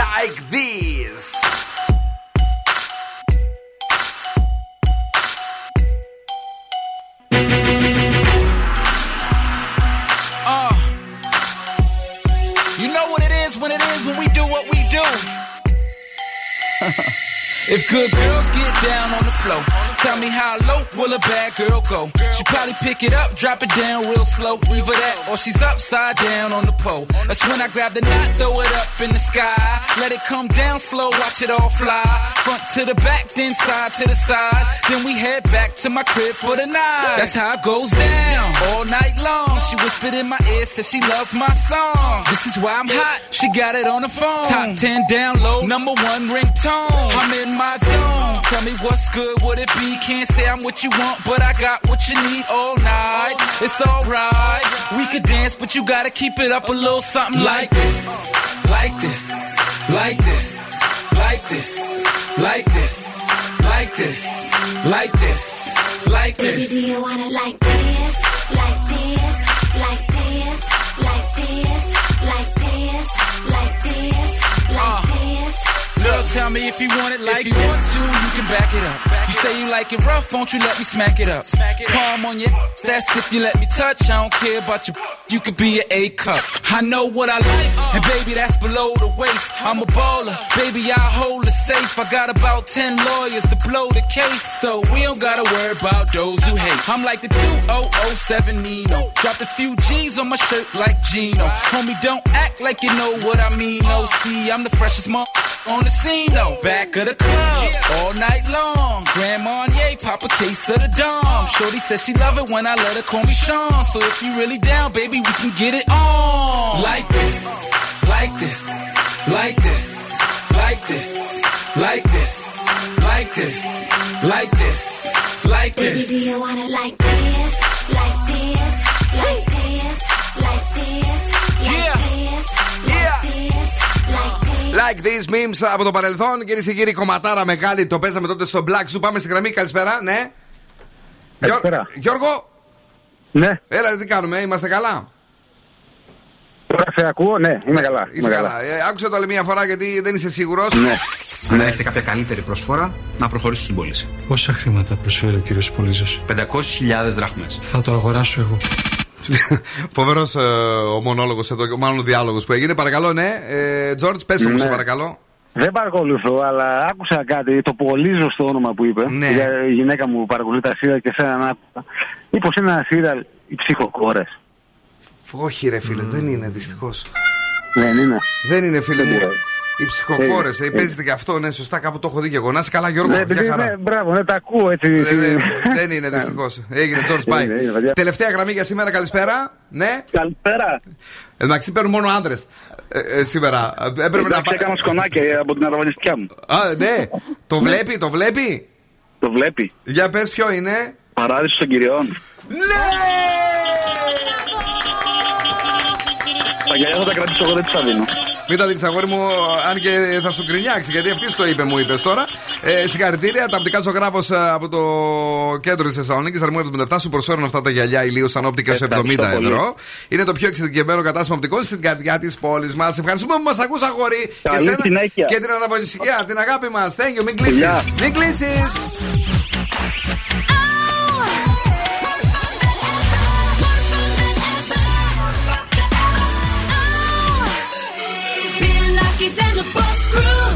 Speaker 1: like these.
Speaker 19: If good girls get down on the floor, tell me how low will a bad girl go? She probably pick it up, drop it down real slow. Either that or she's upside down on the pole. That's when I grab the knot, throw it up in the sky. Let it come down slow, watch it all fly. Front to the back, then side to the side. Then we head back to my crib for the night. That's how it goes down all night long. She whispered in my ear, said she loves my song. This is why I'm hot. She got it on the phone. Top 10 down low, number one ringtone. I'm in my zone. Tell me what's good, would it be? You can't say I'm what you want, but I got what you need all night. It's alright. We could dance, but you gotta keep it up a little something like this. Like this. Like this. Like this. Like this. Like this. Like this. Like this.
Speaker 7: Baby, do you want it like this? Like this?
Speaker 19: Tell me if you want it like if you want to, you can back it up. You say you like it rough, won't you let me smack it up? Smack it Palm on your, that's if you let me touch. I don't care about your, you could be an A cup. I know what I like, uh. and baby, that's below the waist. I'm a baller, baby, I hold it safe. I got about 10 lawyers to blow the case, so we don't gotta worry about those who hate. I'm like the 2007 Nino. Dropped a few G's on my shirt like Gino. Homie, don't act like you know what I mean. No, see, I'm the freshest mom on the scene, though. Back of the club, all night long. Grand Marnier, pop a case of the Dom. Shorty says she love it when I let her call me Sean. So if you really down, baby, we can get it on. Like this, like this, like this, like this, like this, like this, like this, like this.
Speaker 7: Baby, do you want it like this? Like this? Like this? Like
Speaker 1: these memes από το παρελθόν. Κυρίες και κύριοι, κομματάρα μεγάλη. Το παίζαμε τότε στο Black Zoo. Πάμε στη γραμμή. Καλησπέρα. Ναι.
Speaker 18: Καλησπέρα.
Speaker 1: Γιώργο;
Speaker 18: Ναι.
Speaker 1: Έλα, τι κάνουμε. Είμαστε καλά;
Speaker 18: Τώρα σε ακούω, ναι, είμαι καλά.
Speaker 1: Είσαι
Speaker 18: είμαι
Speaker 1: καλά. Ε, άκουσα το άλλη μία φορά γιατί δεν είσαι σίγουρος.
Speaker 18: Ναι.
Speaker 16: Αν δεν έχετε κάποια καλύτερη προσφορά, να προχωρήσω στην πώληση.
Speaker 17: Πόσα χρήματα προσφέρει ο κύριος Πολύζο.
Speaker 16: 500.000 δραχμές.
Speaker 17: Θα το αγοράσω εγώ.
Speaker 1: Φοβερός ε, ο μονόλογος εδώ, μάλλον ο διάλογος που έγινε. Παρακαλώ, ναι. Ε, George, πες το μου, σε
Speaker 18: Ναι.
Speaker 1: παρακαλώ.
Speaker 18: Δεν παρακολουθώ, αλλά άκουσα κάτι, το Πολύζο στο όνομα που είπε.
Speaker 1: Ναι.
Speaker 18: Για η γυναίκα μου παρακολουθεί τα σίδα και σε έναν άκουσα. Είπε είναι ένα σίδα οι ψυχοκόρες.
Speaker 1: Όχι, ρε φίλε, δεν είναι δυστυχώς.
Speaker 18: Δεν είναι.
Speaker 1: Δεν είναι, φίλε
Speaker 18: Δεν
Speaker 1: μου.
Speaker 18: Πειράζει.
Speaker 1: Οι ψυχοκόρες,
Speaker 18: Ε,
Speaker 1: ε,
Speaker 18: ε.
Speaker 1: παίζετε και αυτό, ναι, σωστά, κάπου το έχω δει και εγώ. Να είσαι καλά, Γιώργο,
Speaker 18: Ναι,
Speaker 1: για
Speaker 18: επειδή,
Speaker 1: χαρά.
Speaker 18: ναι, μπράβο, ναι, τα ακούω έτσι.
Speaker 1: Δεν, δεν- δεν είναι δυστυχώς. Έγινε, George, πάει.
Speaker 18: Είναι, είναι, παιδιά.
Speaker 1: Τελευταία γραμμή για σήμερα, καλησπέρα. Ναι.
Speaker 18: Καλησπέρα.
Speaker 1: Εντάξει, παίρνουν μόνο άντρες σήμερα. Ε, Έπρεπε να
Speaker 18: Εντάξει,
Speaker 1: πάει.
Speaker 18: έκανα σκονάκι από την αραβανιστιά μου.
Speaker 1: Α, ναι. Το βλέπει, το βλέπει;
Speaker 18: Το βλέπει.
Speaker 1: Για πες, ποιο είναι.
Speaker 18: Παράδεισο των κυριών. Τα γυαλιά θα τα κρατήσω εγώ, δεν του τα δίνω.
Speaker 1: Μην τα δίνει αγόρι μου, αν και θα σου γκρινιάξει, γιατί αυτής το είπε, μου είπες τώρα. Ε, συγχαρητήρια, τα οπτικά ζωγράφος από το κέντρο της Θεσσαλονίκης, Αρμού 77, σου προσφέρουν αυτά τα γυαλιά ηλίου σαν όπτικα σε 70
Speaker 18: Ευχαριστώ πολύ.
Speaker 1: ευρώ. Είναι το πιο εξειδικευμένο κατάστημα οπτικών στην καρδιά της πόλης μας. Ευχαριστούμε που μας ακούς, αγόρι.
Speaker 18: Καλή
Speaker 1: και,
Speaker 18: συνέχεια.
Speaker 1: και την αναβολησία, την αγάπη μας. Thank you, μην κλείσεις.
Speaker 18: Φιλιά.
Speaker 1: Μην κλείσεις. Groove.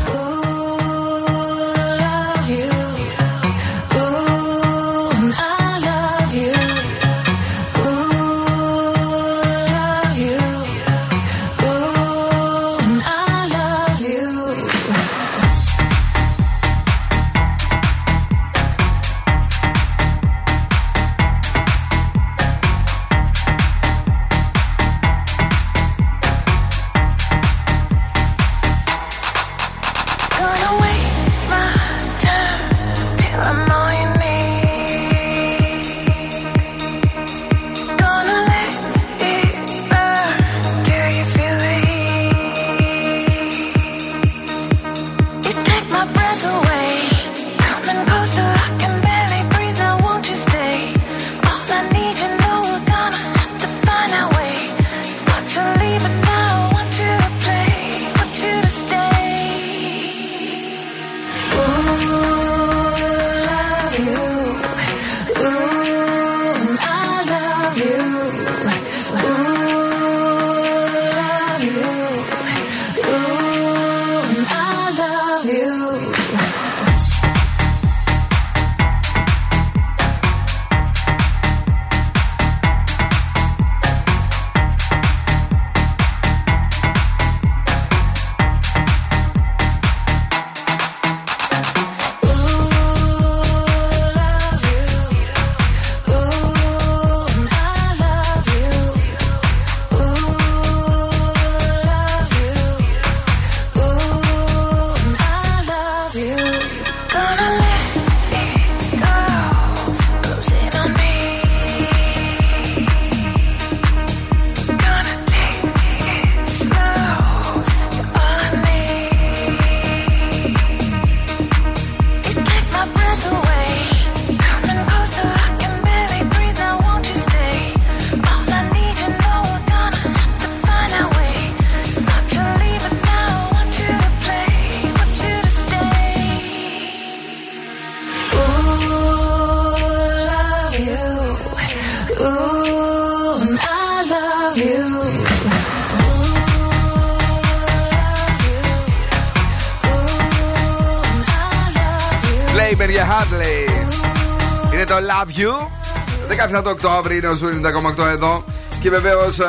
Speaker 1: 17 του Οκτώβρη είναι ο Zoo 90,8 εδώ. Και βεβαίως,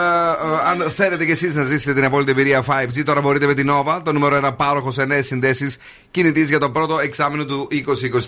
Speaker 1: αν θέλετε κι εσείς να ζήσετε την απόλυτη εμπειρία 5G, τώρα μπορείτε με την Nova, το νούμερο ένα πάροχος σε νέες συνδέσεις κινητής για το πρώτο εξάμηνο του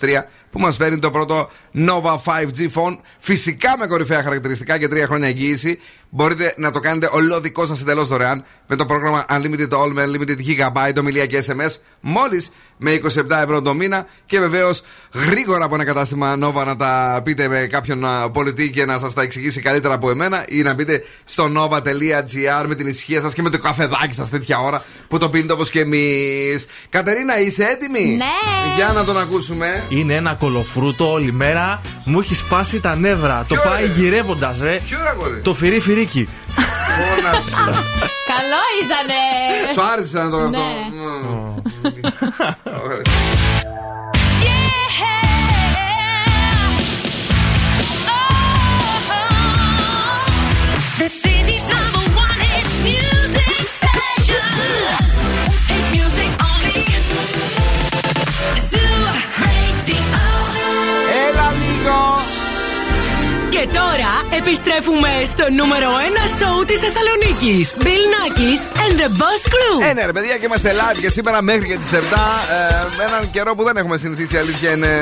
Speaker 1: 2023, που μας φέρνει το πρώτο Nova 5G phone. Φυσικά με κορυφαία χαρακτηριστικά και 3 χρόνια εγγύηση. Μπορείτε να το κάνετε ολόδικό σας εντελώς δωρεάν με το πρόγραμμα Unlimited All με Unlimited Gigabyte, ομιλία και SMS, μόλις με 27 ευρώ το μήνα. Και βεβαίως γρήγορα από ένα κατάστημα Nova να τα πείτε με κάποιον α, πολιτή και να σας τα εξηγήσει καλύτερα από εμένα ή να μπείτε στο nova.gr με την ησυχία σας και με το καφεδάκι σας τέτοια ώρα που το πίνετε όπως και εμείς. Κατερίνα, είσαι έτοιμη;
Speaker 4: Ναι.
Speaker 1: Για να τον ακούσουμε.
Speaker 3: Είναι ένα κολοφρούτο όλη μέρα. Μου έχει σπάσει τα νεύρα. Το
Speaker 1: Ποιο,
Speaker 3: πάει
Speaker 1: ρε;
Speaker 3: γυρεύοντας, ρε.
Speaker 1: Ποιο ρε, αγόρι;
Speaker 3: Το φυρί φυρίκι.
Speaker 4: Καλό ήτανε.
Speaker 1: Σου άρεσε να τώρα
Speaker 4: Ναι.
Speaker 1: αυτό.
Speaker 2: Επιστρέφουμε στο νούμερο 1 σοου της Θεσσαλονίκης. Bill Nackis and the Boss Crew.
Speaker 1: Ε, ναι, ρε παιδιά, και είμαστε live και σήμερα μέχρι και τις 7. Ε, με έναν καιρό που δεν έχουμε συνηθίσει, η αλήθεια είναι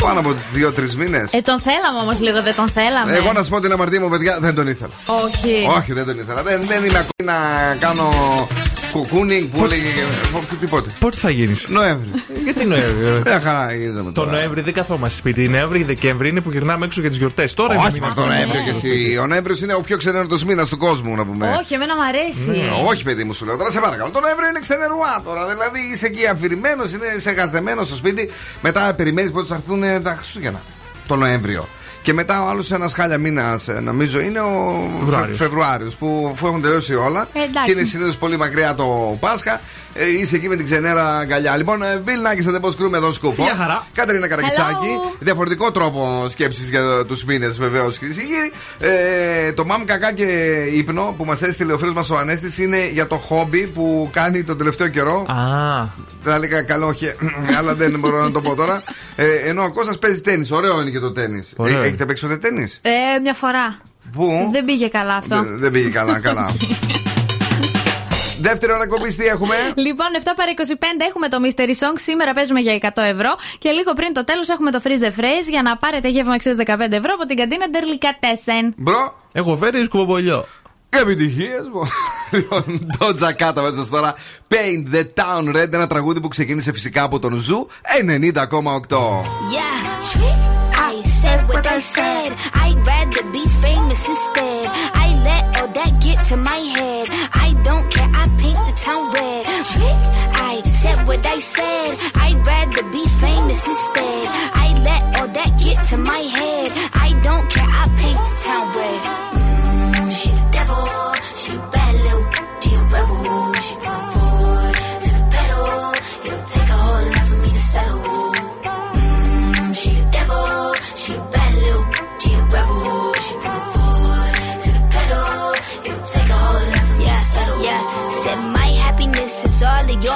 Speaker 1: πάνω από 2-3 μήνες.
Speaker 4: Ε, τον θέλαμε όμως λίγο, δεν τον θέλαμε.
Speaker 1: Εγώ να σου πω την αμαρτία μου, παιδιά, δεν τον ήθελα.
Speaker 4: Όχι.
Speaker 1: Όχι, δεν τον ήθελα. Δεν, δεν είμαι ακόμη να κάνω Κουκούνινγκ που έλεγε. και- Τι πότε.
Speaker 3: Πότε θα γίνεις;
Speaker 1: Νοέμβρη.
Speaker 3: Γιατί Νοέμβρη.
Speaker 1: Μια χαρά γυρίζαμε
Speaker 3: Το
Speaker 1: τώρα.
Speaker 3: Νοέμβρη δεν καθόμαστε σπίτι. Νοέμβρη, Δεκέμβρη είναι που γυρνάμε έξω για τις γιορτές. Τώρα είναι
Speaker 1: Όχι,
Speaker 3: μήνα
Speaker 1: μα το Νοέμβριο και εσύ. Ο Νοέμβριος είναι ο πιο ξενέρωτος μήνας του κόσμου, να πούμε.
Speaker 4: Όχι, εμένα μου αρέσει.
Speaker 1: Ναι, όχι, παιδί μου, σου λέω τώρα σε παρακαλώ. Το Νοέμβριο είναι ξενερουά τώρα. Δηλαδή είσαι εκεί αφηρημένος, είναι σε γαζεμένο στο σπίτι. Μετά περιμένεις πότε θα έρθουν ε, τα Χριστούγεννα. Το Νοέμβριο. Και μετά ο άλλος ένας χάλια μήνας, νομίζω, είναι ο
Speaker 3: Φεβρουάριος.
Speaker 1: Φεβρουάριος, που αφού έχουν τελειώσει όλα.
Speaker 4: Ε, εντάξει.
Speaker 1: και είναι συνήθως πολύ μακριά το Πάσχα. Ε, είσαι εκεί με την ξενέρα αγκαλιά. Λοιπόν, ε, Bill Νάκη, δεν πώ κρούμε εδώ σκούφο.
Speaker 3: Γεια χαρά.
Speaker 1: Κατερίνα Καρακιτσάκη.
Speaker 4: Hello.
Speaker 1: Διαφορετικό τρόπο σκέψης για τους μήνες, βεβαίως, κυρίε και κύριοι. Ε, το μάμ κακά και ύπνο που μας έστειλε ο φίλος μας ο Ανέστης είναι για το χόμπι που κάνει τον τελευταίο καιρό.
Speaker 3: Α,
Speaker 1: Δεν θα λέγα καλό, όχι, αλλά δεν μπορώ να το πω τώρα. Ε, ενώ ο Κώστας παίζει τέννη. Ωραίο είναι και το τέννη.
Speaker 3: Ωραίο.
Speaker 1: έχετε παίξει ποτέ τέννη.
Speaker 4: Ε, μια φορά.
Speaker 1: Πού;
Speaker 4: Δεν πήγε καλά αυτό.
Speaker 1: Δεν- Δεν πήγε καλά, καλά. Δεύτερη ώρα εκπομπής, τι έχουμε;
Speaker 4: Λοιπόν, 7 παρα 25 έχουμε το Mystery Song. Σήμερα παίζουμε για 100 ευρώ. Και λίγο πριν το τέλος έχουμε το Freeze the Phrase για να πάρετε γεύμα αξία 15 ευρώ από την καντίνα Ντερλικατέσεν.
Speaker 1: Μπρο,
Speaker 3: εγώ φέρει σκουμπολιό.
Speaker 1: Επιτυχίε μου. Λοιπόν, το τζακάτα μέσα τώρα. Paint the Town Red, ένα τραγούδι που ξεκίνησε φυσικά από τον Ζου 90,8.
Speaker 20: Yeah, trick. I said what I said. I'd rather be famous instead. I let all that get to my head. I don't care. I paint the town red. Trick. I said what I said. I'd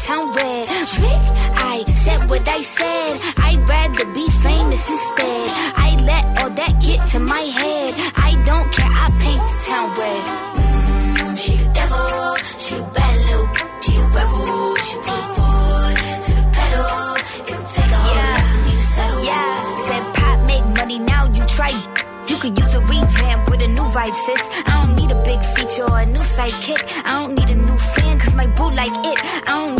Speaker 20: I don't care. I paint the town red. Trick. I said what I said. I'd rather be famous instead. I let all that get to my head. I don't care. I paint the town red. Mm, she the devil. She a bad little. She a rebel. She put her forward to the pedal. It'll take a whole lot for me to settle. Yeah. Said pop make money now. You try. You could use a revamp with a new vibe, sis. I don't need a big feature or a new sidekick. I don't need a new fan, cause my boo like it. I don't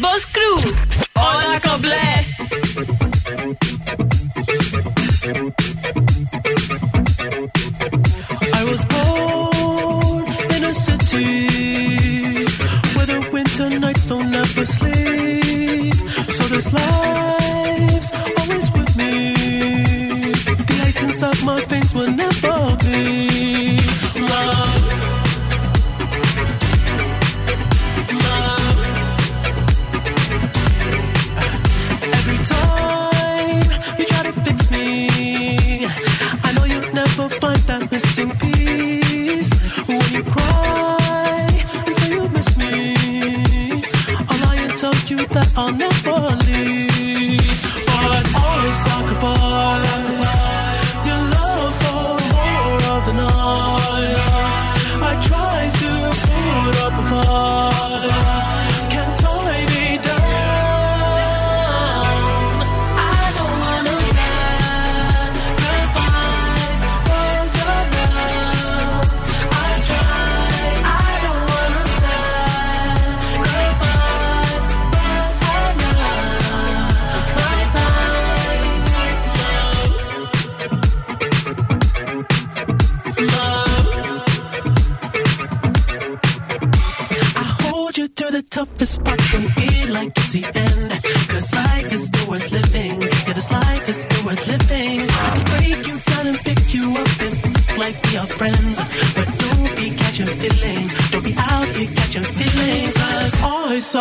Speaker 2: Boss Crew. Hola, Coblé.
Speaker 5: I was born in a city where the winter nights don't ever sleep. So this life's always with me. The ice inside my veins will never. on the.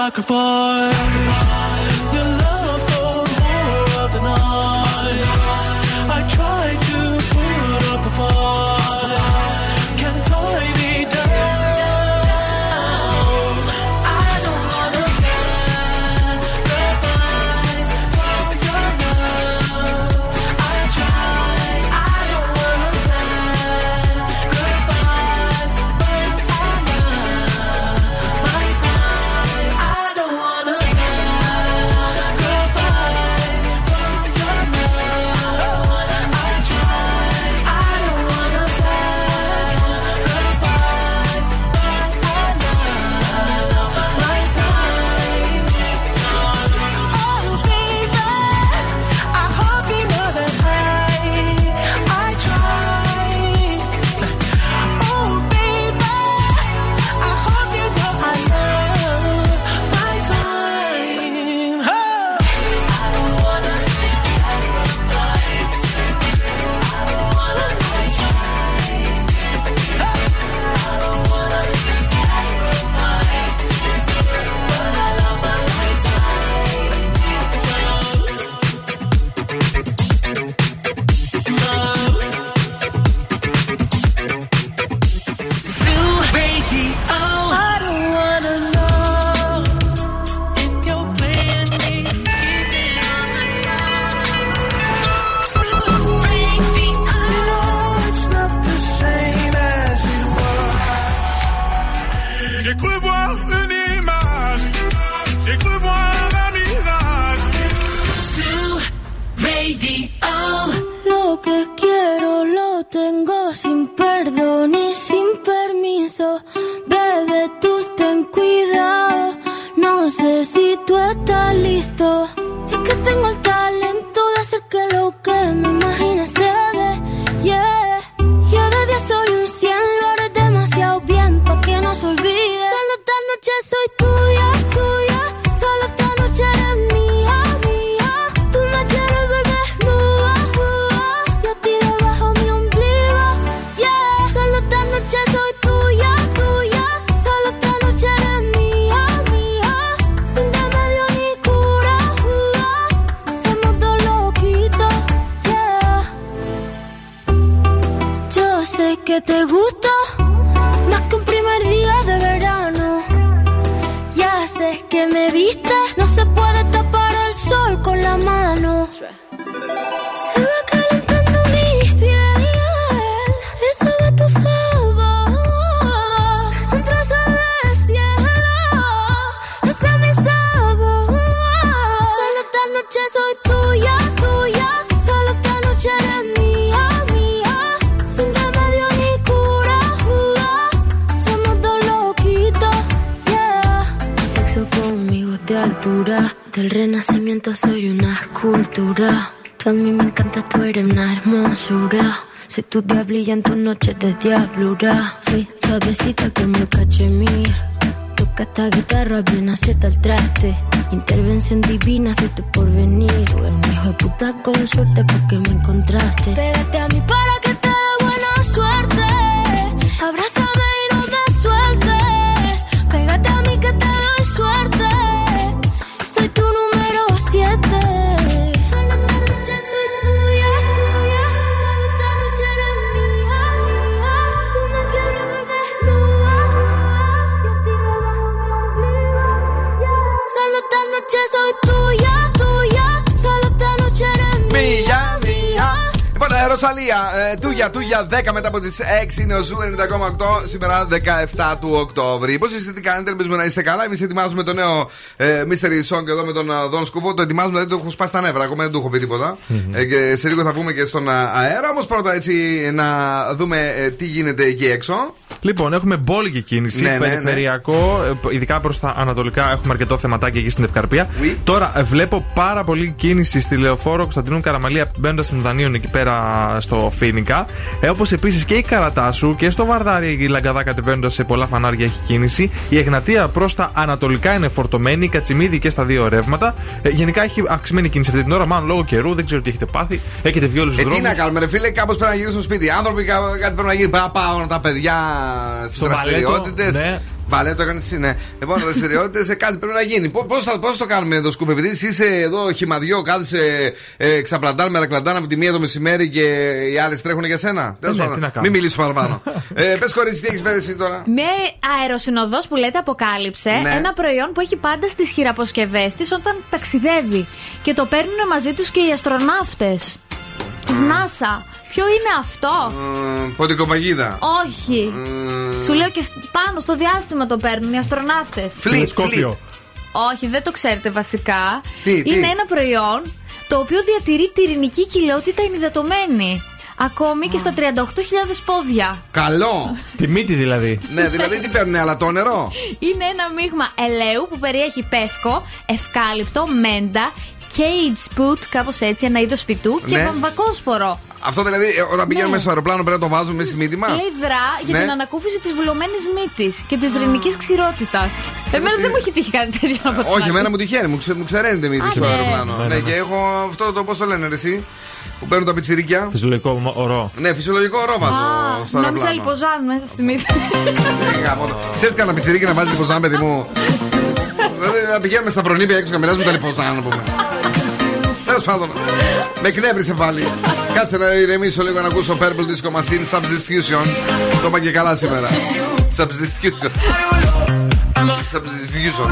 Speaker 12: microphone. de diablura. Soy suavecita como cachemir. Toca esta guitarra bien acierta al traste. Intervención divina, soy tu porvenir. O el hijo de puta con suerte porque
Speaker 1: από τις 6 είναι ο Zoo 90,8 σήμερα 17 του Οκτώβρη. Πώς είστε, τι κάνετε, ελπίζουμε να είστε καλά. Εμείς ετοιμάζουμε το νέο ε, Mystery Song εδώ με τον ε, Δον Σκουβό. Το ετοιμάζουμε, δεν του έχω σπάσει τα νεύρα, ακόμα δεν του έχω πει τίποτα. Ε, και σε λίγο θα βγούμε και στον ε, αέρα. Όμως πρώτα έτσι να δούμε ε, τι γίνεται εκεί έξω.
Speaker 3: Λοιπόν, έχουμε μπόλικη κίνηση,
Speaker 1: Ναι, ναι, ναι.
Speaker 3: περιφερειακό, ε, ειδικά προς τα ανατολικά. Έχουμε αρκετό θεματάκι εκεί στην Ευκαρπία. Τώρα ε, βλέπω πάρα πολύ κίνηση στη λεωφόρο Κωνσταντίνου Καραμανλή μπαίνοντας στην Δανείων εκεί πέρα στο Φίνικα. Ε, Όπως επίσης και η Καρατάσου και στο Βαρδάρι η Λαγκαδά κατεβαίνοντα σε πολλά φανάρια έχει κίνηση. Η Εγνατία προς τα ανατολικά είναι φορτωμένη, η Κατσιμίδη και στα δύο ρεύματα. Ε, γενικά έχει αυξημένη κίνηση αυτή την ώρα, μάλλον λόγω καιρού, δεν ξέρω τι έχετε πάθει. Έχετε βγει όλους τους
Speaker 1: Ε, τι
Speaker 3: δρόμους.
Speaker 1: να κάνουμε, ρε φίλε, κάπως πρέπει να γυρίσουν στο σπίτι. Οι άνθρωποι κα- κάτι πρέπει να γίνει. Πρέπει να πάω τα παιδιά στις
Speaker 3: Στο μπαλέτο,
Speaker 1: δραστηριότητε.
Speaker 3: ναι.
Speaker 1: Μπαλέτο έκανε εσύ, ναι. Λοιπόν, δραστηριότητες, κάτι πρέπει να γίνει. Πώς πώς το κάνουμε εδώ, Σκούπε, επειδή εσύ είσαι εδώ χυμαδιό, κάθεσαι ε, ξαπλαντάν με ρακλαντάν από τη μία το μεσημέρι και οι άλλες τρέχουν για σένα. Τέλος
Speaker 3: ναι,
Speaker 1: πάντων,
Speaker 3: τι να κάνουμε.
Speaker 1: Μην μιλήσω παραπάνω. ε, Πες κορίτσι, τι έχεις φέρει εσύ τώρα;
Speaker 4: Με αεροσυνοδός που λέτε αποκάλυψε
Speaker 1: Ναι.
Speaker 4: ένα προϊόν που έχει πάντα στις χειραποσκευές της όταν ταξιδεύει. Και το παίρνουν μαζί τους και οι αστροναύτες της NASA. Ποιο είναι αυτό;
Speaker 1: Ε, Ποντικοπαγίδα.
Speaker 4: Όχι. Σου λέω και σ- πάνω στο διάστημα το παίρνουν οι αστροναύτες.
Speaker 3: Τηλεσκόπιο.
Speaker 4: Όχι, δεν το ξέρετε βασικά.
Speaker 1: Τι, τι;
Speaker 4: Είναι ένα προϊόν το οποίο διατηρεί τη ειρηνική κοιλότητα ενυδατωμένη. Ακόμη και στα 38.000 πόδια.
Speaker 1: Καλό.
Speaker 3: Τη μύτη δηλαδή.
Speaker 1: ναι, δηλαδή τι παίρνουν, αλατό νερό;
Speaker 4: Είναι ένα μείγμα ελαίου που περιέχει πεύκο, ευκάλυπτο, μέντα, cage boot, κάπως έτσι, ένα είδος φυτού και
Speaker 1: Ναι.
Speaker 4: βαμβακόσπορο.
Speaker 1: Αυτό δηλαδή, ε, όταν πηγαίνουμε
Speaker 4: Ναι.
Speaker 1: στο αεροπλάνο πρέπει να το βάζουμε στη μύτη μας;
Speaker 4: Λέει δρά για
Speaker 1: Ναι.
Speaker 4: την ανακούφιση της βουλωμένης μύτης και της ρηνική ξηρότητας. Εμένα δεν μου έχει τύχει κάτι τέτοιο από την
Speaker 1: Όχι,
Speaker 4: αρχή.
Speaker 1: εμένα μου τυχαίνει, μου, ξε, μου ξεραίνεται μύτη
Speaker 4: Α,
Speaker 1: στο
Speaker 4: ναι.
Speaker 1: αεροπλάνο.
Speaker 3: Ναι,
Speaker 1: Ναι,
Speaker 3: ναι,
Speaker 1: και έχω αυτό το πώς το λένε, ρε, εσύ. Που παίρνουν τα πιτσιρίκια.
Speaker 3: Φυσιολογικό μο- ορό.
Speaker 1: Ναι, φυσιολογικό ορό βάζω
Speaker 4: Α,
Speaker 1: στο
Speaker 4: νόμιζα
Speaker 1: αεροπλάνο.
Speaker 4: λιποζάν μέσα στη μύτη.
Speaker 1: Ξέρεις κανένα πιτσιρίκι να βάζει λιποζάν, παιδί μου; Δηλαδή να πηγαίνουμε στα προνήπια έξω και να μοιράζουμε τα λιποζάν, να πούμε. Τέλος πάντων, με εκνεύρισε πάλι. Κάτσε να ηρεμήσω λίγο να ακούσω Purple Disco Machine Substitution. Το είπα και καλά σήμερα.
Speaker 5: Substitution. Substitution.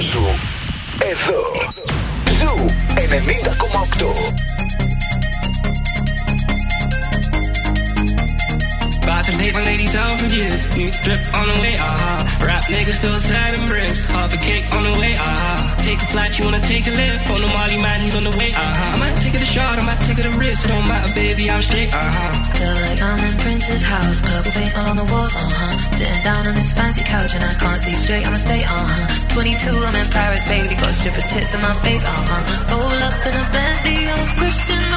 Speaker 10: σου. Εδώ. Ζου 90,8.
Speaker 6: About to take my ladies out for years. New drip on the way, ah. uh Rap niggas still sliding bricks. Half a cake on the way, ah. uh Take a flight, you wanna take a lift. On the Molly man, he's on the way, ah. uh I might take it a shot, I might take it a risk. It don't matter, baby, I'm straight, ah. uh
Speaker 21: Feel like I'm in Prince's house, purple paint all on the walls, uh huh. Sitting down on this fancy couch and I can't see straight, I'ma stay, uh huh. 22, I'm in Paris, baby, got strippers' tits in my face, uh huh. Roll up in a Bentley, I'm Christian,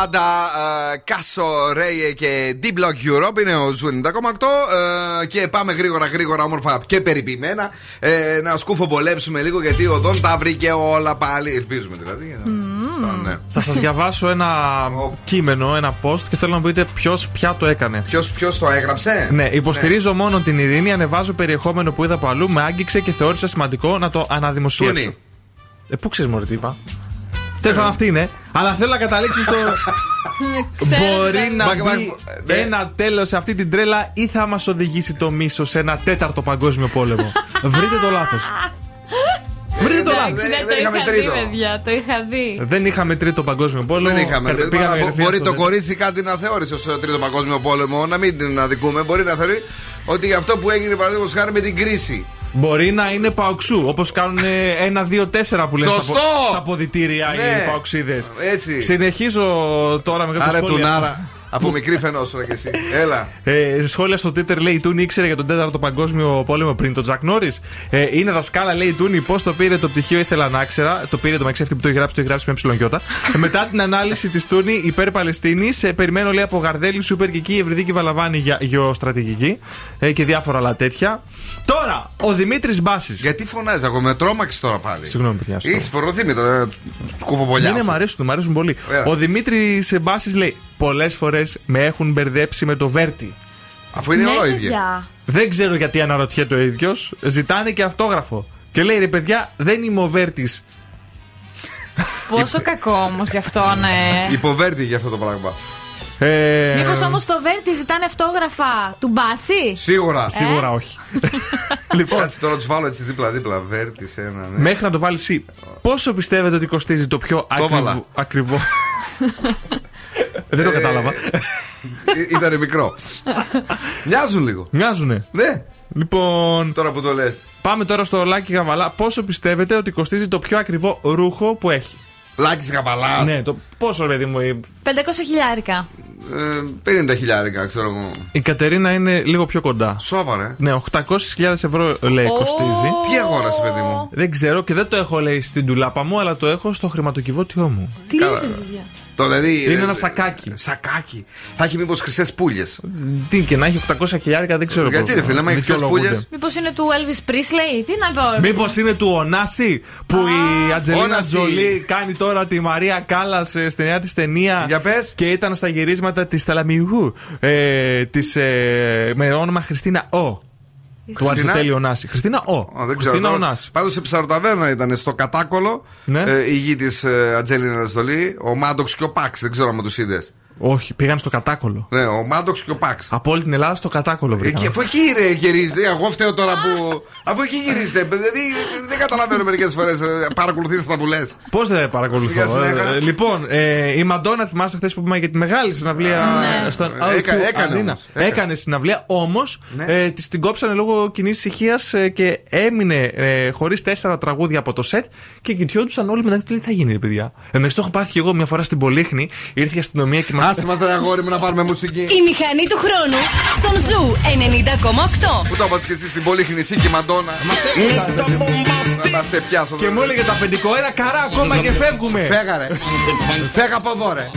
Speaker 1: Είναι το Prada, Cassö, RAYE και D-Block Europe. Είναι ο Zoo 90,8. ε, και πάμε γρήγορα, γρήγορα, όμορφα και περιποιημένα. Ε, να κουτσομπολέψουμε λίγο γιατί ο Δον τα βρήκε όλα πάλι. Ελπίζουμε δηλαδή. Αυτό, ναι.
Speaker 3: Θα σας διαβάσω ένα κείμενο, ένα post και θέλω να μου πείτε ποιος ποια το έκανε.
Speaker 1: Ποιος το έγραψε;
Speaker 3: Ναι, υποστηρίζω μόνο την ειρήνη, ανεβάζω περιεχόμενο που είδα από αλλού, με άγγιξε και θεώρησα σημαντικό να το αναδημοσιεύσω.
Speaker 1: Πού είναι;
Speaker 3: Ε, πού ξέρεις, Μωρή, τι είπα; Τέλο αυτή είναι. Αλλά θέλω να καταλήξω στο. Μπορεί να
Speaker 1: Μα-
Speaker 3: μπει
Speaker 1: μα- ναι.
Speaker 3: ένα τέλος σε αυτή την τρέλα ή θα μας οδηγήσει το μίσος σε ένα τέταρτο παγκόσμιο πόλεμο. Βρείτε το λάθος. Βρείτε το
Speaker 4: Εντάξει,
Speaker 3: λάθος.
Speaker 4: ναι, το
Speaker 1: είχαμε
Speaker 4: είχα
Speaker 1: τρίτο.
Speaker 4: δει, παιδιά. Το είχα δει.
Speaker 3: Δεν είχαμε τρίτο παγκόσμιο πόλεμο.
Speaker 1: Δεν είχαμε.
Speaker 3: Κα-
Speaker 1: Μα,
Speaker 3: πήγαμε
Speaker 1: μπο-
Speaker 3: κατευθείαν
Speaker 1: μπορεί
Speaker 3: στο
Speaker 1: το
Speaker 3: δεύτερο.
Speaker 1: κορίτσι κάτι να θεώρησε ως τρίτο παγκόσμιο πόλεμο, να μην την αδικούμε. Μπορεί να θεωρεί ότι αυτό που έγινε παραδείγματος χάρη με την κρίση.
Speaker 3: Μπορεί να είναι παοξού, όπως κάνουν ένα, δύο, τέσσερα που λένε στα,
Speaker 1: Σωστό!
Speaker 3: πο- στα ποδητήρια
Speaker 1: Ναι.
Speaker 3: οι παοξίδες.
Speaker 1: Έτσι.
Speaker 3: Συνεχίζω τώρα με κάποια
Speaker 1: Άρε
Speaker 3: σχόλια.
Speaker 1: τουνάρα. Από μικρή φαινόσουνα κι εσύ. Έλα.
Speaker 3: Ε, σχόλια στο Twitter λέει η Τούνη ήξερε για τον τέταρτο παγκόσμιο πόλεμο πριν τον Τζακ Νόρις. Ε, είναι δασκάλα, λέει η Τούνη, πώς το πήρε το πτυχίο, ήθελα να ξέρα. Το πήρε το μεταξύ αυτή που το έχει γράψει, το έχει γράψει με ψιλονκιώτα. ε, μετά την ανάλυση της Τούνη υπέρ Παλαιστίνης, ε, περιμένω λέει από Γαρδέλη, Σούπερ Κική, Ευρυδίκη Βαλαβάνη για γεωστρατηγική ε, και διάφορα άλλα τέτοια. Τώρα, ο Δημήτρης Μπάσης.
Speaker 1: Γιατί φωνάζεις ακόμα, με τρόμαξες τώρα πάλι.
Speaker 3: Συγγνώμη, παιδιά. στο-
Speaker 1: Έχει προρωθεί με τα κουφοπολιά.
Speaker 3: Ναι, ναι, μ' αρέσουν, μ' αρέσουν πολύ.
Speaker 1: Έλα.
Speaker 3: Ο Δημήτρης Μπάσης λέει: Πολλές φορές με έχουν μπερδέψει με το Βέρτι.
Speaker 1: Αφού είναι
Speaker 4: Ναι,
Speaker 1: όλο ίδιο.
Speaker 4: παιδιά.
Speaker 3: Δεν ξέρω γιατί αναρωτιέται ο ίδιος. Ζητάνε και αυτόγραφο. Και λέει ρε παιδιά, δεν είμαι ο Βέρτης.
Speaker 4: Πόσο κακό όμως γι' αυτό, ναι.
Speaker 1: Υποβέρτη για αυτό το πράγμα.
Speaker 3: Ε,
Speaker 4: Μήπως όμως το Βέρτι ζητάνε αυτόγραφα του Μπάση;
Speaker 1: Σίγουρα.
Speaker 3: Σίγουρα όχι. λοιπόν,
Speaker 1: Κάτσε τώρα τους βάλω έτσι δίπλα-δίπλα. Βέρτη ένα, ναι.
Speaker 3: μέχρι να το βάλει εσύ, πόσο πιστεύετε ότι κοστίζει το πιο
Speaker 1: έβαλα.
Speaker 3: ακριβό. ακριβό; Δεν το κατάλαβα.
Speaker 1: Ή- Ήτανε μικρό. Μοιάζουν λίγο.
Speaker 3: Μοιάζουνε.
Speaker 1: Ναι,
Speaker 3: Λοιπόν,
Speaker 1: τώρα που το λες.
Speaker 3: πάμε τώρα στο Λάκη Γαβαλά. Πόσο πιστεύετε ότι κοστίζει το πιο ακριβό ρούχο που έχει;
Speaker 1: Λάκης καπαλά.
Speaker 3: Ναι, το πόσο ρε παιδί μου. η-
Speaker 4: 500 χιλιάρικα.
Speaker 1: Ε, 50 χιλιάρικα, ξέρω εγώ.
Speaker 3: Η Κατερίνα είναι λίγο πιο κοντά.
Speaker 1: Σόβαρε.
Speaker 3: Ναι, 800.000 ευρώ λέει
Speaker 4: Ω.
Speaker 3: κοστίζει.
Speaker 1: Τι αγόρασε, παιδί μου;
Speaker 3: Δεν ξέρω και δεν το έχω λέει στην τουλάπα μου, αλλά το έχω στο χρηματοκιβώτιό μου.
Speaker 4: Τι
Speaker 1: Καλά.
Speaker 4: λέτε, παιδιά;
Speaker 1: Το δηλαδή.
Speaker 3: Είναι
Speaker 1: ε,
Speaker 3: ένα σακάκι.
Speaker 1: Σακάκι. Θα έχει μήπως χρυσές πουλιες.
Speaker 3: Τι και να έχει 800 χιλιάρικα, δεν ξέρω
Speaker 1: Γιατί,
Speaker 3: πώς
Speaker 1: ρε φίλε, άμα έχει
Speaker 3: δικαιολογούνται.
Speaker 1: ξεσπούλιες.
Speaker 4: Μήπως είναι του Elvis Presley, τι να πω.
Speaker 3: Μήπως είναι του Ονάση που η Ατζελίνα
Speaker 1: Όναση.
Speaker 3: Τζολί κάνει τώρα τη Μαρία Κάλλας στη νέα της ταινία.
Speaker 1: Για πες.
Speaker 3: Και ήταν στα γυρίσματα της Ταλαμιουγού. Ε, της, ε, με όνομα Χριστίνα Ο. Του
Speaker 1: Χριστίνα;
Speaker 3: Αριστοτέλη Ονάση. Χριστίνα Ο.
Speaker 1: Ω, δεν ξέρω.
Speaker 3: Χριστίνα
Speaker 1: τώρα.
Speaker 3: Ονάση.
Speaker 1: Πάντως σε ψαροταβέρνα ήταν στο κατάκολο
Speaker 3: Ναι.
Speaker 1: ε, η γη της ε, Ατζέλινα Ζολή, ο Μάντοξ και ο Πάξ. Δεν ξέρω αν τους είδες.
Speaker 3: Όχι, πήγαν στο κατάκολο.
Speaker 1: Ναι, ο Μάντοξ και ο Πάξ.
Speaker 3: Από όλη την Ελλάδα στο κατάκολο βρήκαν.
Speaker 1: Εκεί, αφού εκεί ρε, γυρίζετε, εγώ φταίω τώρα που. Αφού εκεί γυρίζετε, δηλαδή δεν καταλαβαίνω μερικές φορές. Παρακολουθείτε αυτά που λες.
Speaker 3: Πώς δεν παρακολουθώ.
Speaker 1: Για συνέχεια.
Speaker 3: Ε, λοιπόν, ε, η Μαντόνα, θυμάστε χθες που είπαμε για τη μεγάλη συναυλία
Speaker 1: ναι.
Speaker 3: στον
Speaker 1: Ε, έκα-
Speaker 3: O2
Speaker 1: έκανε
Speaker 3: Arena.
Speaker 1: όμως. Έκανε.
Speaker 3: Έκανε συναυλία, όμως
Speaker 1: Ναι.
Speaker 3: ε, της την κόψανε λόγω κοινής ησυχίας και έμεινε ε, χωρίς τέσσερα τραγούδια από το σετ και κοιτιόντουσαν όλοι μεταξύ τους. Τι θα γίνει, ρε παιδιά. Εμείς το έχω πάθει και εγώ μια φορά στην Πολύχνη. Ήρθε η αστυνομία και μας.
Speaker 1: Άσε μας, ρε αγόρι μου, να πάρουμε μουσική.
Speaker 2: Η μηχανή του χρόνου στον Zoo 90,8.
Speaker 1: Πού το είπατε και εσεί στην Πολύχνη, εσύ και η Μαντόνα. Να σε πιάσω.
Speaker 3: Και μου έλεγε το αφεντικό, ένα καρά ακόμα και φεύγουμε.
Speaker 1: Φέγα ρε. Φέγα από εδώ ρε.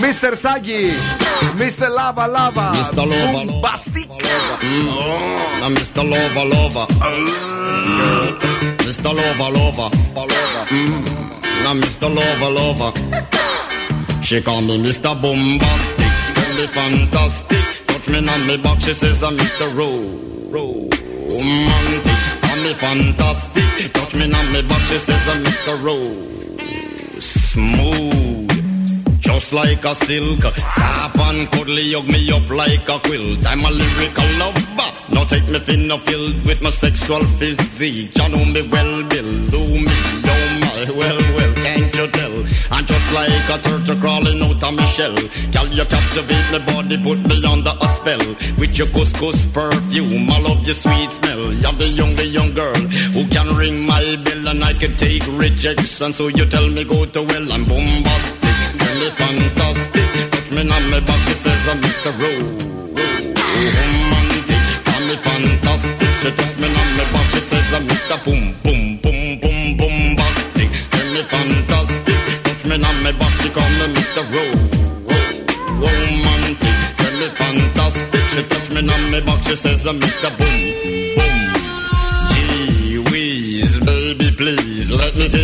Speaker 1: Μίστερ Σάγκη. Μίστερ Λάβα Λάβα.
Speaker 22: Mr. Lova, Lova.
Speaker 1: Μπαστίκ.
Speaker 22: Now Mr. Lover Lover. Mr. Lover She call me Mr. Bombastic. Tell me fantastic. Touch me on me back. She says I'm Mr. Ro. Romantic. Call me fantastic. Touch me on me back. She says I'm Mr. Ro. Smooth. Just like a silk, soft and cuddly, hug me up like a quilt. I'm a lyrical lover. Now take me thin or filled with my sexual physique. You know me well, Bill. Do me, oh my, well, well, like a turtle crawling out of my shell. Girl, you captivate my body, put me under a spell. With your couscous perfume, I love your sweet smell. You're the young, the young girl who can ring my bell and I can take rejection. So you tell me go to well, I'm bombastic. Tell me fantastic. Touch me on my back, she says I'm Mr. Romantic. Call me fantastic. She touch me on my back, she says I'm Mr. Boom, boom, boom, boom, bombastic. Tell me fantastic. Me Mr. Romantic. Me fantastic. She touch me on my back, she says Mr. Boom,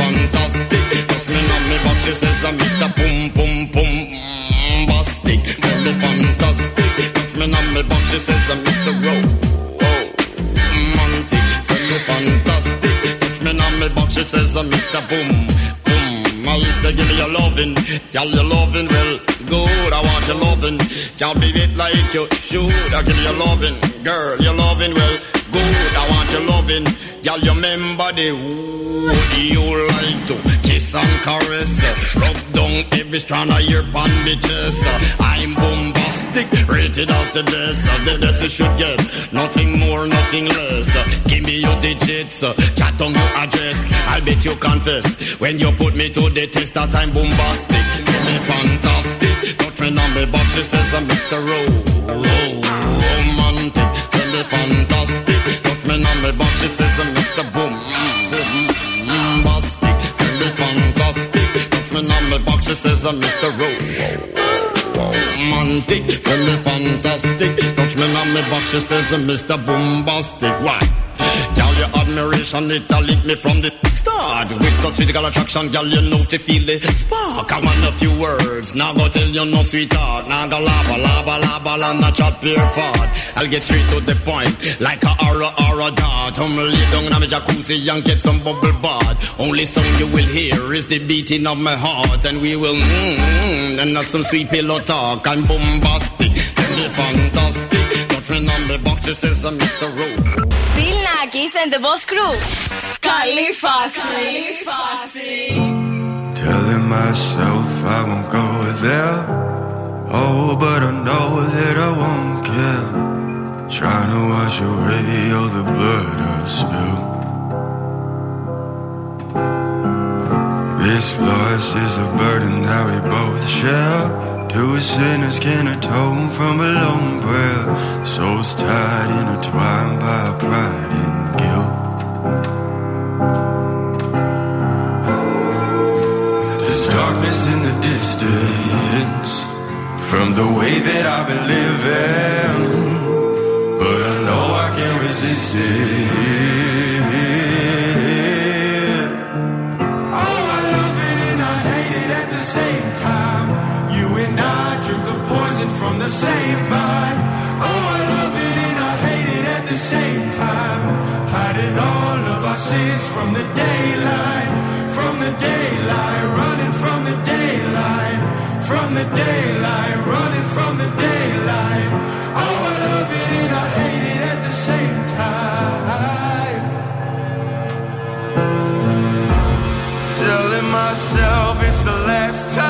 Speaker 22: fantastic. Touch me on me box, she says, I'm Mr. Pum Pum Pum Bastic. Tell me fantastic. Touch me on me box, she says, uh, I'm Mr. Ro- romantic. Tell me fantastic. Touch me on me box, she says, uh, I'm Mr. Boom Boom. I say, give me your loving, girl, your loving, well, good. I want your loving, can't be it like you should. I give you loving, girl, your loving, well, good. I want your loving, you remember the would you like to kiss and caress, rub down every strand of your bandages. I'm bombastic, rated as the best, the best you should get, nothing more, nothing less. Give me your digits, chat on your address. I'll bet you confess when you put me to the test that I'm bombastic. Tell me fantastic, touch me on me box, she says I'm Mr. Ro- Ro- Romantic. Tell me fantastic, touch me on me box, she says I'm me on me box, she says uh, I'm Mr. Ro- Romantic, tell me fantastic, touch me on me box, she says uh, I'm Mr. Bombastic. Why? Girl, your admiration, it lit me from the start. With such physical attraction, girl, you know to feel the spark. I want a few words, now go tell you no sweetheart. Now go lava, lava, lava, not chat pure fart. I'll get straight to the point, like a aura, aura dart. I'm lay down in my jacuzzi and get some bubble bath. Only song you will hear is the beating of my heart, and we will mmm, and have some sweet pillow talk. I'm bombastic, tell me fantastic. Me on the box, it says I'm Mr. Rowe.
Speaker 23: Bill Nackis and the Boss Crew. Καλή φάση.
Speaker 9: Καλή φάση.
Speaker 24: Telling myself I won't go there. Oh, but I know that I won't care. Trying to wash away all the blood I've spilled. This loss is a burden that we both share. Two sinners can atone from a lone prayer. Souls tied, intertwined by pride and guilt. There's darkness in the distance from the way that I've been living, but I know I can't resist it. Sins from the daylight, from the daylight, running from the daylight, from the daylight, running from the daylight. Oh, I love it and I hate it at the same time. Telling myself it's the last time.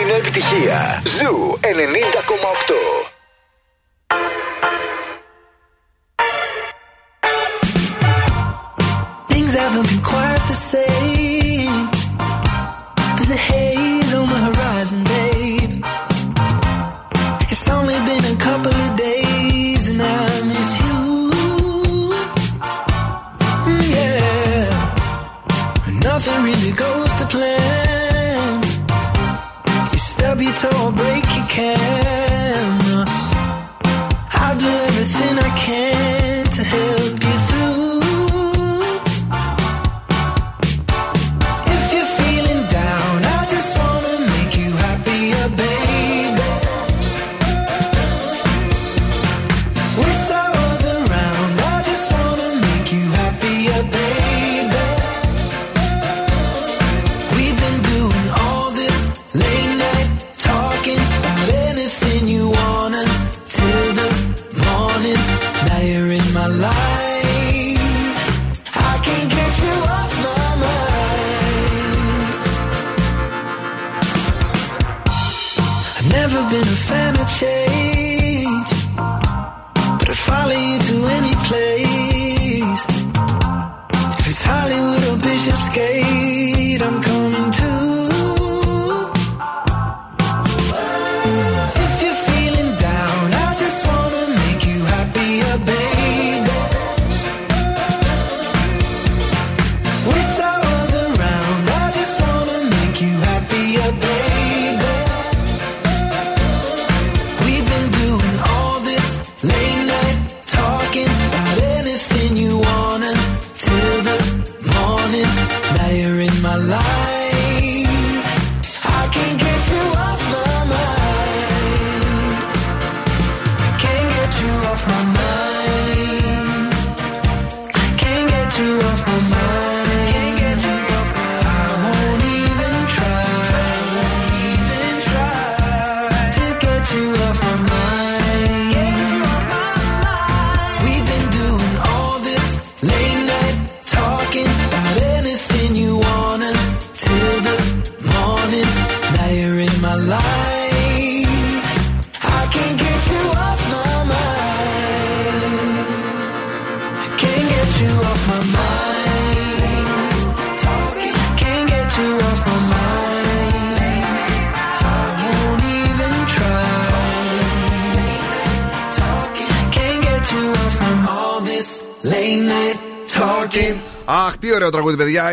Speaker 24: Είναι
Speaker 10: επιτυχία. Ζου 90,8.
Speaker 15: Your or break your can. I'll do everything I can to help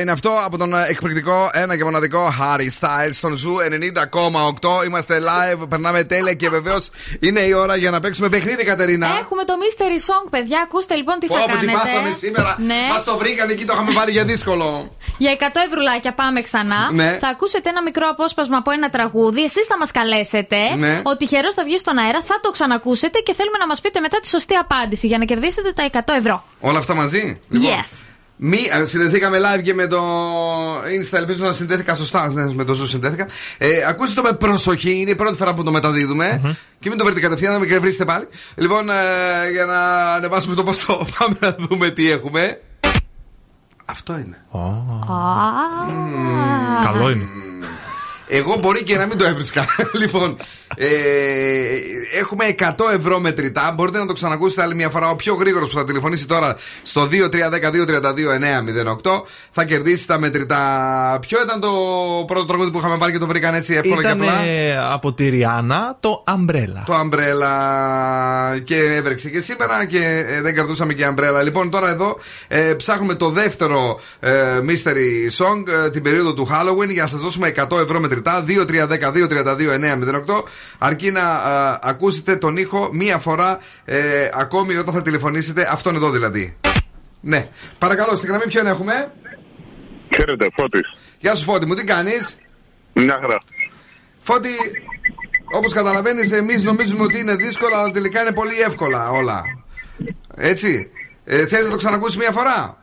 Speaker 1: Είναι αυτό από τον ε, εκπληκτικό ένα και μοναδικό Harry Styles στον Zoo 90,8. Είμαστε live, περνάμε τέλεια και βεβαίως είναι η ώρα για να παίξουμε παιχνίδι, Κατερίνα.
Speaker 4: Έχουμε το mystery song, παιδιά. Ακούστε λοιπόν τι θα
Speaker 1: Πω, πω,
Speaker 4: κάνετε.
Speaker 1: τι πάθαμε σήμερα.
Speaker 4: Ναι.
Speaker 1: Μας το βρήκαν εκεί, το είχαμε βάλει για δύσκολο.
Speaker 4: Για 100 ευρουλάκια πάμε ξανά.
Speaker 1: Ναι.
Speaker 4: Θα ακούσετε ένα μικρό απόσπασμα από ένα τραγούδι. Εσείς θα μας καλέσετε.
Speaker 1: Ναι.
Speaker 4: Ο τυχερός θα βγει στον αέρα. Θα το ξανακούσετε και θέλουμε να μας πείτε μετά τη σωστή απάντηση για να κερδίσετε τα 100 ευρώ.
Speaker 1: Όλα αυτά μαζί.
Speaker 4: Yes.
Speaker 1: Μη, ε, συνδεθήκαμε live και με το Insta. Ελπίζω να συνδέθηκα σωστά. Ναι, με το Zoo συνδέθηκα. Ε, ακούστε το με προσοχή. Είναι η πρώτη φορά που το μεταδίδουμε. Και μην το βρείτε κατευθείαν, να με εκνευρίσετε πάλι. Λοιπόν, ε, για να ανεβάσουμε το ποσό, πάμε να δούμε τι έχουμε. Αυτό είναι.
Speaker 3: Καλό είναι.
Speaker 1: Εγώ μπορεί και να μην το έβρισκα. λοιπόν, ε, έχουμε 100 ευρώ μετρητά. Μπορείτε να το ξανακούσετε άλλη μια φορά. Ο πιο γρήγορος που θα τηλεφωνήσει τώρα στο 2310-232-908 θα κερδίσει τα μετρητά. Ποιο ήταν το πρώτο τραγούδι που είχαμε βάλει και το βρήκαν έτσι εύκολα
Speaker 3: Ήταν
Speaker 1: και απλά;
Speaker 3: από τη Ριάννα το Umbrella.
Speaker 1: Το Umbrella και έβρεξε και σήμερα και ε, δεν κρατούσαμε και Umbrella. Λοιπόν, τώρα εδώ ε, ψάχνουμε το δεύτερο ε, mystery song ε, την περίοδο του Halloween για να σας δώσουμε 100 ευρώ μετρητά. 2-3-10-2-32-908. Αρκεί να ε, ακούσετε τον ήχο μία φορά ε, ακόμη όταν θα τηλεφωνήσετε. Αυτόν εδώ δηλαδή. Ναι. Παρακαλώ, στην γραμμή ποιον έχουμε;
Speaker 25: Χαίρετε, Φώτης.
Speaker 1: Γεια σου Φώτη μου, τι κάνεις;
Speaker 25: Μια χαρά.
Speaker 1: Φώτη, όπως καταλαβαίνεις, εμείς νομίζουμε ότι είναι δύσκολα, αλλά τελικά είναι πολύ εύκολα όλα. Έτσι. Ε, Θες να το ξανακούσεις μία φορά;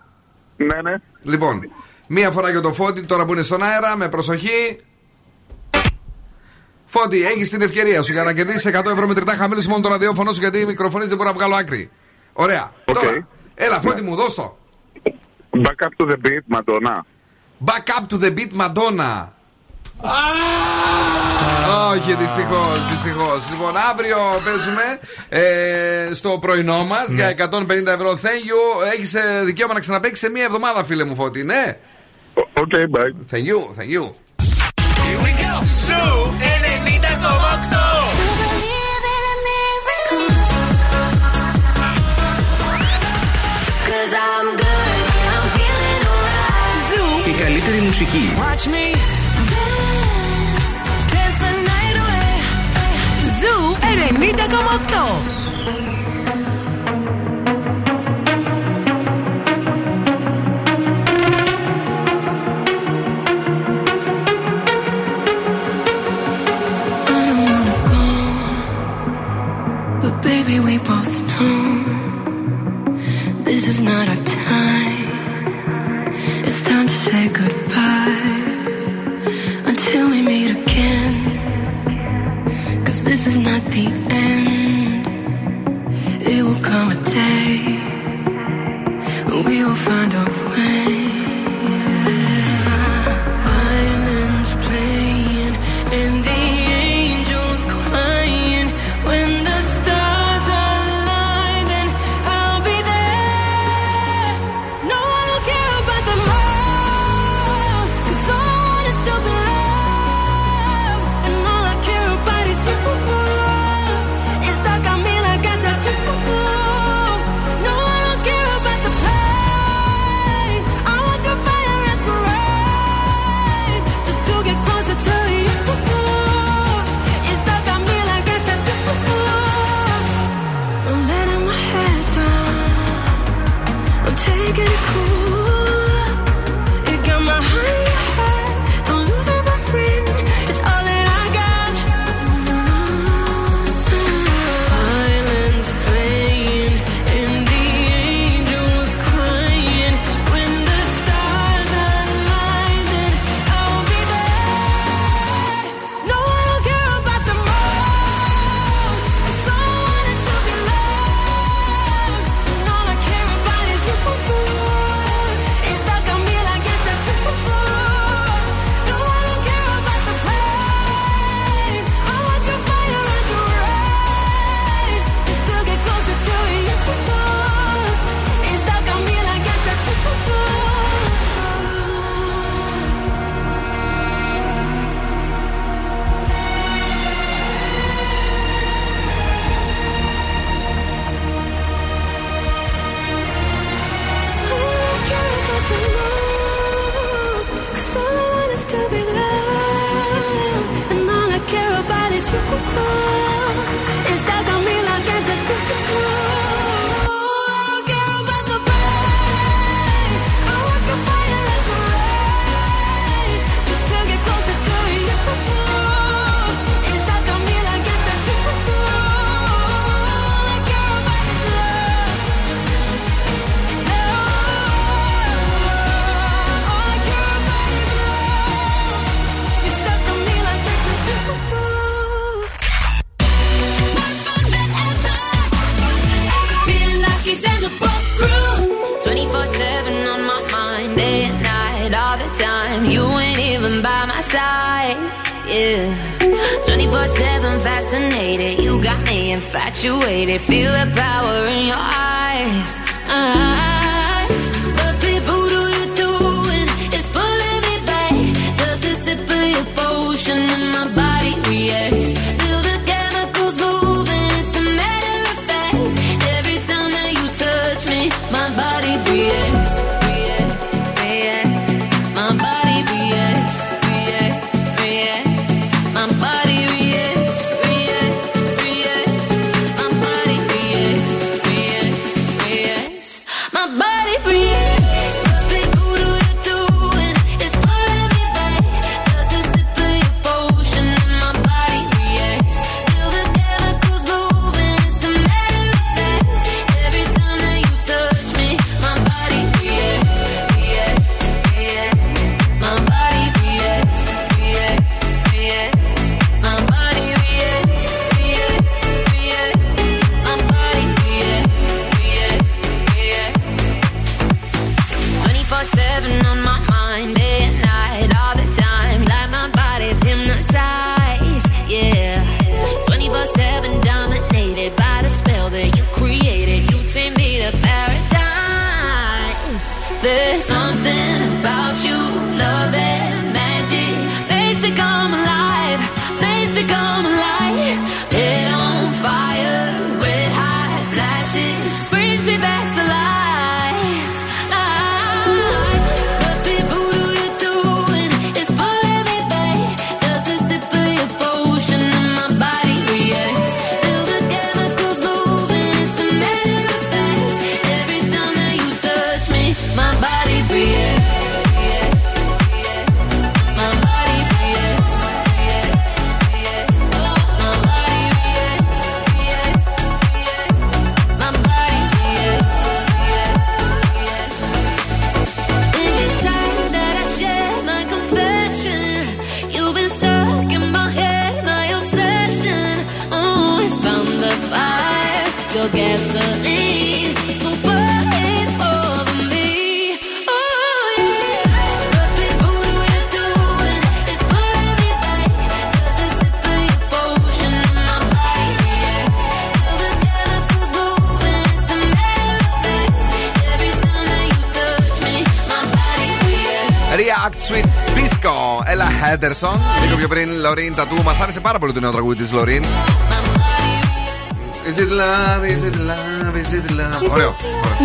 Speaker 25: Ναι, ναι.
Speaker 1: Λοιπόν, μία φορά για το Φώτη, τώρα που είναι στον αέρα, με προσοχή. Φώτη, έχεις την ευκαιρία σου για να κερδίσεις 100 ευρώ μετρητά χαμηλή μόνο το ραδιόφωνο σου γιατί οι μικροφωνίε δεν μπορούν να βγάλω άκρη. Ωραία. Τώρα, έλα, Φώτη μου, δώσ' το.
Speaker 25: Back up to the beat, Madonna.
Speaker 1: Back up to the beat, Madonna. Όχι, δυστυχώς, δυστυχώς. Λοιπόν, αύριο παίζουμε ε, στο πρωινό μας
Speaker 3: ναι.
Speaker 1: για 150 ευρώ. Thank you. Έχεις ε, δικαίωμα να ξαναπέξει σε μία εβδομάδα, φίλε μου, Φώτη, ναι;
Speaker 25: Okay, bye.
Speaker 1: Thank you.
Speaker 16: καλύτερη μουσική.
Speaker 2: Watch me dance, dance the night away. Zoo 90,8.
Speaker 21: we both the end, there will come a day when we will find a way.
Speaker 1: Λωρίν Τατού. Μας άρεσε πάρα πολύ το νέο τραγούδι της Λωρίν. Is it love, is it love, is it love; Ωραίο.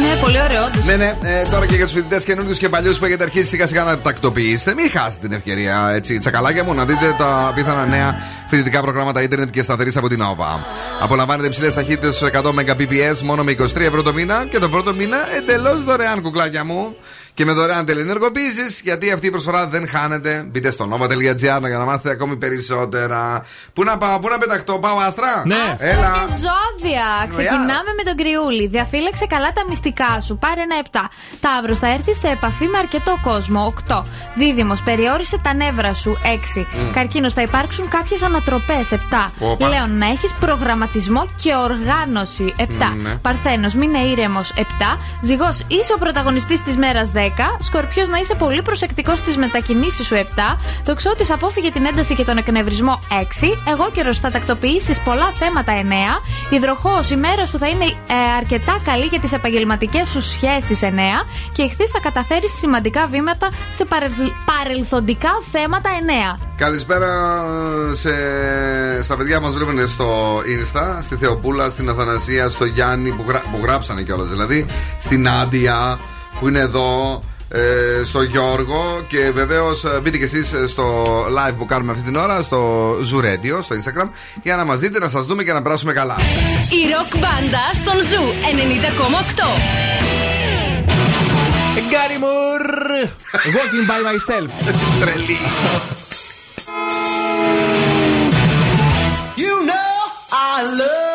Speaker 4: Ναι, πολύ ωραίο. όντως.
Speaker 1: Ναι, ναι, ε, τώρα και για τους φοιτητές καινούριους και παλιούς που έχετε αρχίσει σιγά σιγά να τακτοποιήσετε, μην χάσετε την ευκαιρία, έτσι, τσακαλάκια μου, να δείτε τα πιθανά νέα φοιτητικά προγράμματα ίντερνετ και σταθερής από την ΟΒΑ. Απολαμβάνετε ψηλέ ταχύτητες στου 100 Mbps μόνο με 23 ευρώ το μήνα και το πρώτο μήνα εντελώς δωρεάν, κουκλάκια μου. Και με δωρεάν τελενεργοποίηση, γιατί αυτή η προσφορά δεν χάνεται. Μπείτε στο nova.gr για να μάθετε ακόμη περισσότερα. Πού να πάω, πού να πεταχτώ, πάω άστρα;
Speaker 3: Ναι.
Speaker 1: Έλα.
Speaker 4: Και ζώδια. Ξεκινάμε με τον κρυούλι. Διαφύλαξε καλά τα μυστικά σου. Πάρε ένα 7. Ταύρος, θα έρθει σε επαφή με αρκετό κόσμο. 8. Δίδυμος, περιόρισε τα νεύρα σου. 6.
Speaker 26: Μμ.
Speaker 4: Καρκίνος, θα υπάρξουν κάποιες ανατροπές. 7.
Speaker 26: Όπα.
Speaker 4: Λέων, να έχεις προγραμματισμό και οργάνωση. 7.
Speaker 26: Ναι.
Speaker 4: Παρθένος, μείνε ήρεμος. 7. Ζυγός, είσαι ο πρωταγωνιστής της μέρας 10. Σκορπιός, να είσαι πολύ προσεκτικός στις μετακινήσεις σου. 7. Τοξότη, απόφυγε την ένταση και τον εκνευρισμό. 6. Εγώ καιρο, θα τακτοποιήσεις πολλά θέματα. 9. Υδροχός, η μέρα σου θα είναι ε, αρκετά καλή για τις επαγγελματικές σου σχέσεις. 9. Και εχθή θα καταφέρεις σημαντικά βήματα σε παρελ- παρελθοντικά θέματα. 9.
Speaker 1: Καλησπέρα σε, στα παιδιά που μας βλέπουν στο Insta, στη Θεοπούλα, στην Αθανασία, στο Γιάννη που, γρα, που γράψανε κιόλας δηλαδή, στην Άντια που είναι εδώ, ε, στο Γιώργο και βεβαίως μπείτε κι εσείς στο live που κάνουμε αυτή την ώρα στο Zoo Radio, στο Instagram, για να μας δείτε, να σας δούμε και να περάσουμε καλά.
Speaker 2: Η ροκ μπάντα στον Zoo 90,8.
Speaker 3: Gary Moore! Walking by myself.
Speaker 1: Τρελή.
Speaker 27: You know I love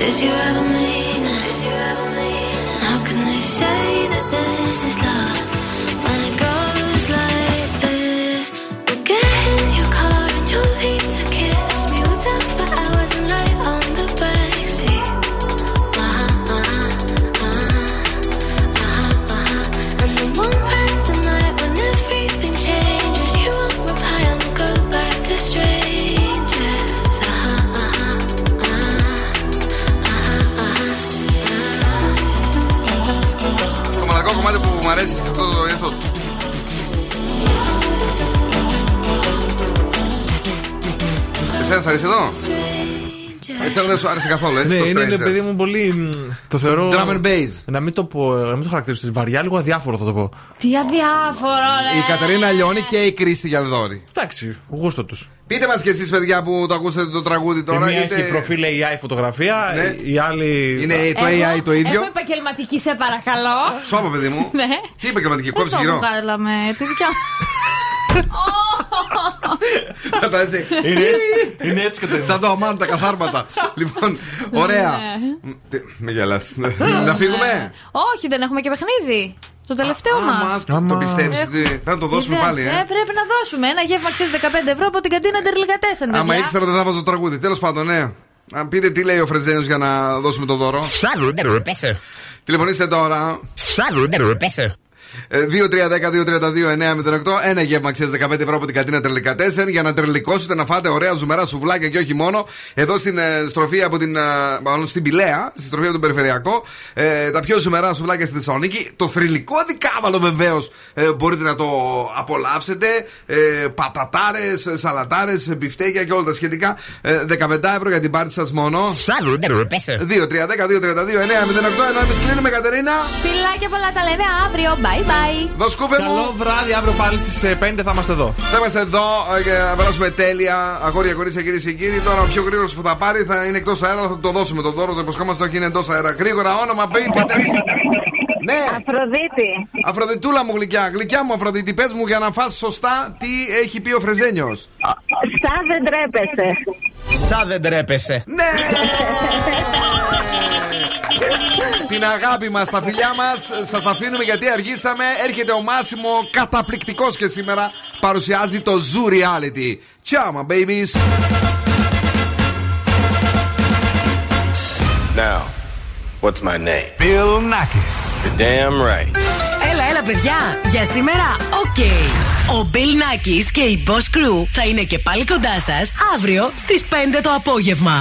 Speaker 21: did you ever mean?
Speaker 28: Εσένα σ' αρέσει εδώ;
Speaker 1: Εσένα δεν σου άρεσε καθόλου, έτσι.
Speaker 3: Ναι,
Speaker 1: το
Speaker 3: είναι
Speaker 1: Strangers;
Speaker 3: ρε παιδί μου πολύ. μ, Το θεωρώ.
Speaker 1: Drum and bass.
Speaker 3: Να μην το πω, να μην το χαρακτηρίσω. Βαριά, λίγο αδιάφορο θα το πω.
Speaker 4: Τι αδιάφορο, ρε.
Speaker 1: Η Κατερίνα Λιώνη και η Κρίστη Γιαλδόρη.
Speaker 3: Εντάξει, γούστο τους.
Speaker 1: Πείτε μας και εσείς, παιδιά, που το ακούσατε το τραγούδι
Speaker 3: Η
Speaker 1: τώρα.
Speaker 3: μία
Speaker 1: είτε-
Speaker 3: έχει προφίλ AI φωτογραφία,
Speaker 1: Ναι.
Speaker 3: η άλλη.
Speaker 1: Είναι το
Speaker 4: Εγώ
Speaker 1: AI το ίδιο.
Speaker 4: Έχω επαγγελματική, σε παρακαλώ.
Speaker 1: Σώπα, παιδί μου.
Speaker 4: Ναι.
Speaker 1: Τι επαγγελματική,
Speaker 4: Δεν
Speaker 1: κόψει
Speaker 4: το
Speaker 1: γύρω.
Speaker 4: βγάλαμε. Τη δικιά
Speaker 1: Κατά έτσι.
Speaker 3: Είναι έτσι, είναι έτσι Κατερίνα.
Speaker 1: Σαν το αμάν τα καθάρματα. Λοιπόν, ωραία.
Speaker 4: Ναι.
Speaker 1: Τι, Με γελάς. Να φύγουμε;
Speaker 4: Όχι, δεν έχουμε και παιχνίδι. Το τελευταίο μας.
Speaker 1: Άμα το- το πιστεύεις ότι πρέπει να το δώσουμε πάλι, ε;
Speaker 4: Πρέπει να δώσουμε. Ένα γεύμα αξίζει 15 ευρώ από την καντίνα Τερλικατέσεν.
Speaker 1: Άμα ήξερα δεν θα βάζω το τραγούδι. Τέλος πάντων, ναι. Να πείτε τι λέει ο Φρεζένιος για να δώσουμε το δώρο. Τηλεφωνήστε τώρα. Ε, 2-3-10-2-32-9-08. Ένα γεύμα ξέρεις 15 ευρώ από την κατίνα Τερλικά 4 για να τερλικώσετε να φάτε ωραία ζουμερά σουβλάκια και όχι μόνο. Εδώ στην ε, στροφή από την. ε, μάλλον στην Πηλαία, στη στροφή από τον Περιφερειακό. Ε, τα πιο ζουμερά σουβλάκια στη Θεσσαλονίκη. Το θρηλυκό δικάβαλο βεβαίως ε, μπορείτε να το απολαύσετε. Ε, Πατατάρες, σαλατάρες, μπιφτέκια και όλα τα σχετικά. Ε, 15 ευρώ για την πάρτι σας μόνο. 2-3-10-2-32-9-08. Ενώ εμεί κλείνουμε, Κατερίνα.
Speaker 4: Φιλάκια πολλά τα λέμε αύριο. Bye bye.
Speaker 1: Δοσκούβε μου.
Speaker 3: Καλό βράδυ, αύριο πάλι στις 5 θα είμαστε εδώ.
Speaker 1: Θα είμαστε εδώ ε, για να περάσουμε τέλεια. Αγόρια, κορίτσια, κυρίες και κύριοι. Τώρα ο πιο γρήγορος που θα πάρει θα είναι εκτός αέρα. Θα το δώσουμε το δώρο. Το υποσχόμαστε ότι είναι εντός αέρα. Γρήγορα όνομα, πείτε. πείτε. Ναι,
Speaker 29: Αφροδίτη.
Speaker 1: Αφροδιτούλα μου γλυκιά. Γλυκιά μου, Αφροδίτη, πες μου για να φας σωστά τι έχει πει ο Φρεζένιος.
Speaker 29: Σαν δεν τρέπεσαι.
Speaker 30: Σαν δεν τρέπεσαι.
Speaker 1: Ναι! Την αγάπη μας, τα φιλιά μας Σας αφήνουμε γιατί αργήσαμε Έρχεται ο Μάσιμο καταπληκτικός και σήμερα Παρουσιάζει το Zoo Reality Ciao my babies
Speaker 31: Now, what's my name?
Speaker 26: Bill Nakis.
Speaker 31: You're damn right.
Speaker 2: Έλα, έλα, παιδιά. Για σήμερα, οκ. Ο Bill Nakis και η Boss Crew θα είναι και πάλι κοντά σας αύριο στις 5 το απόγευμα.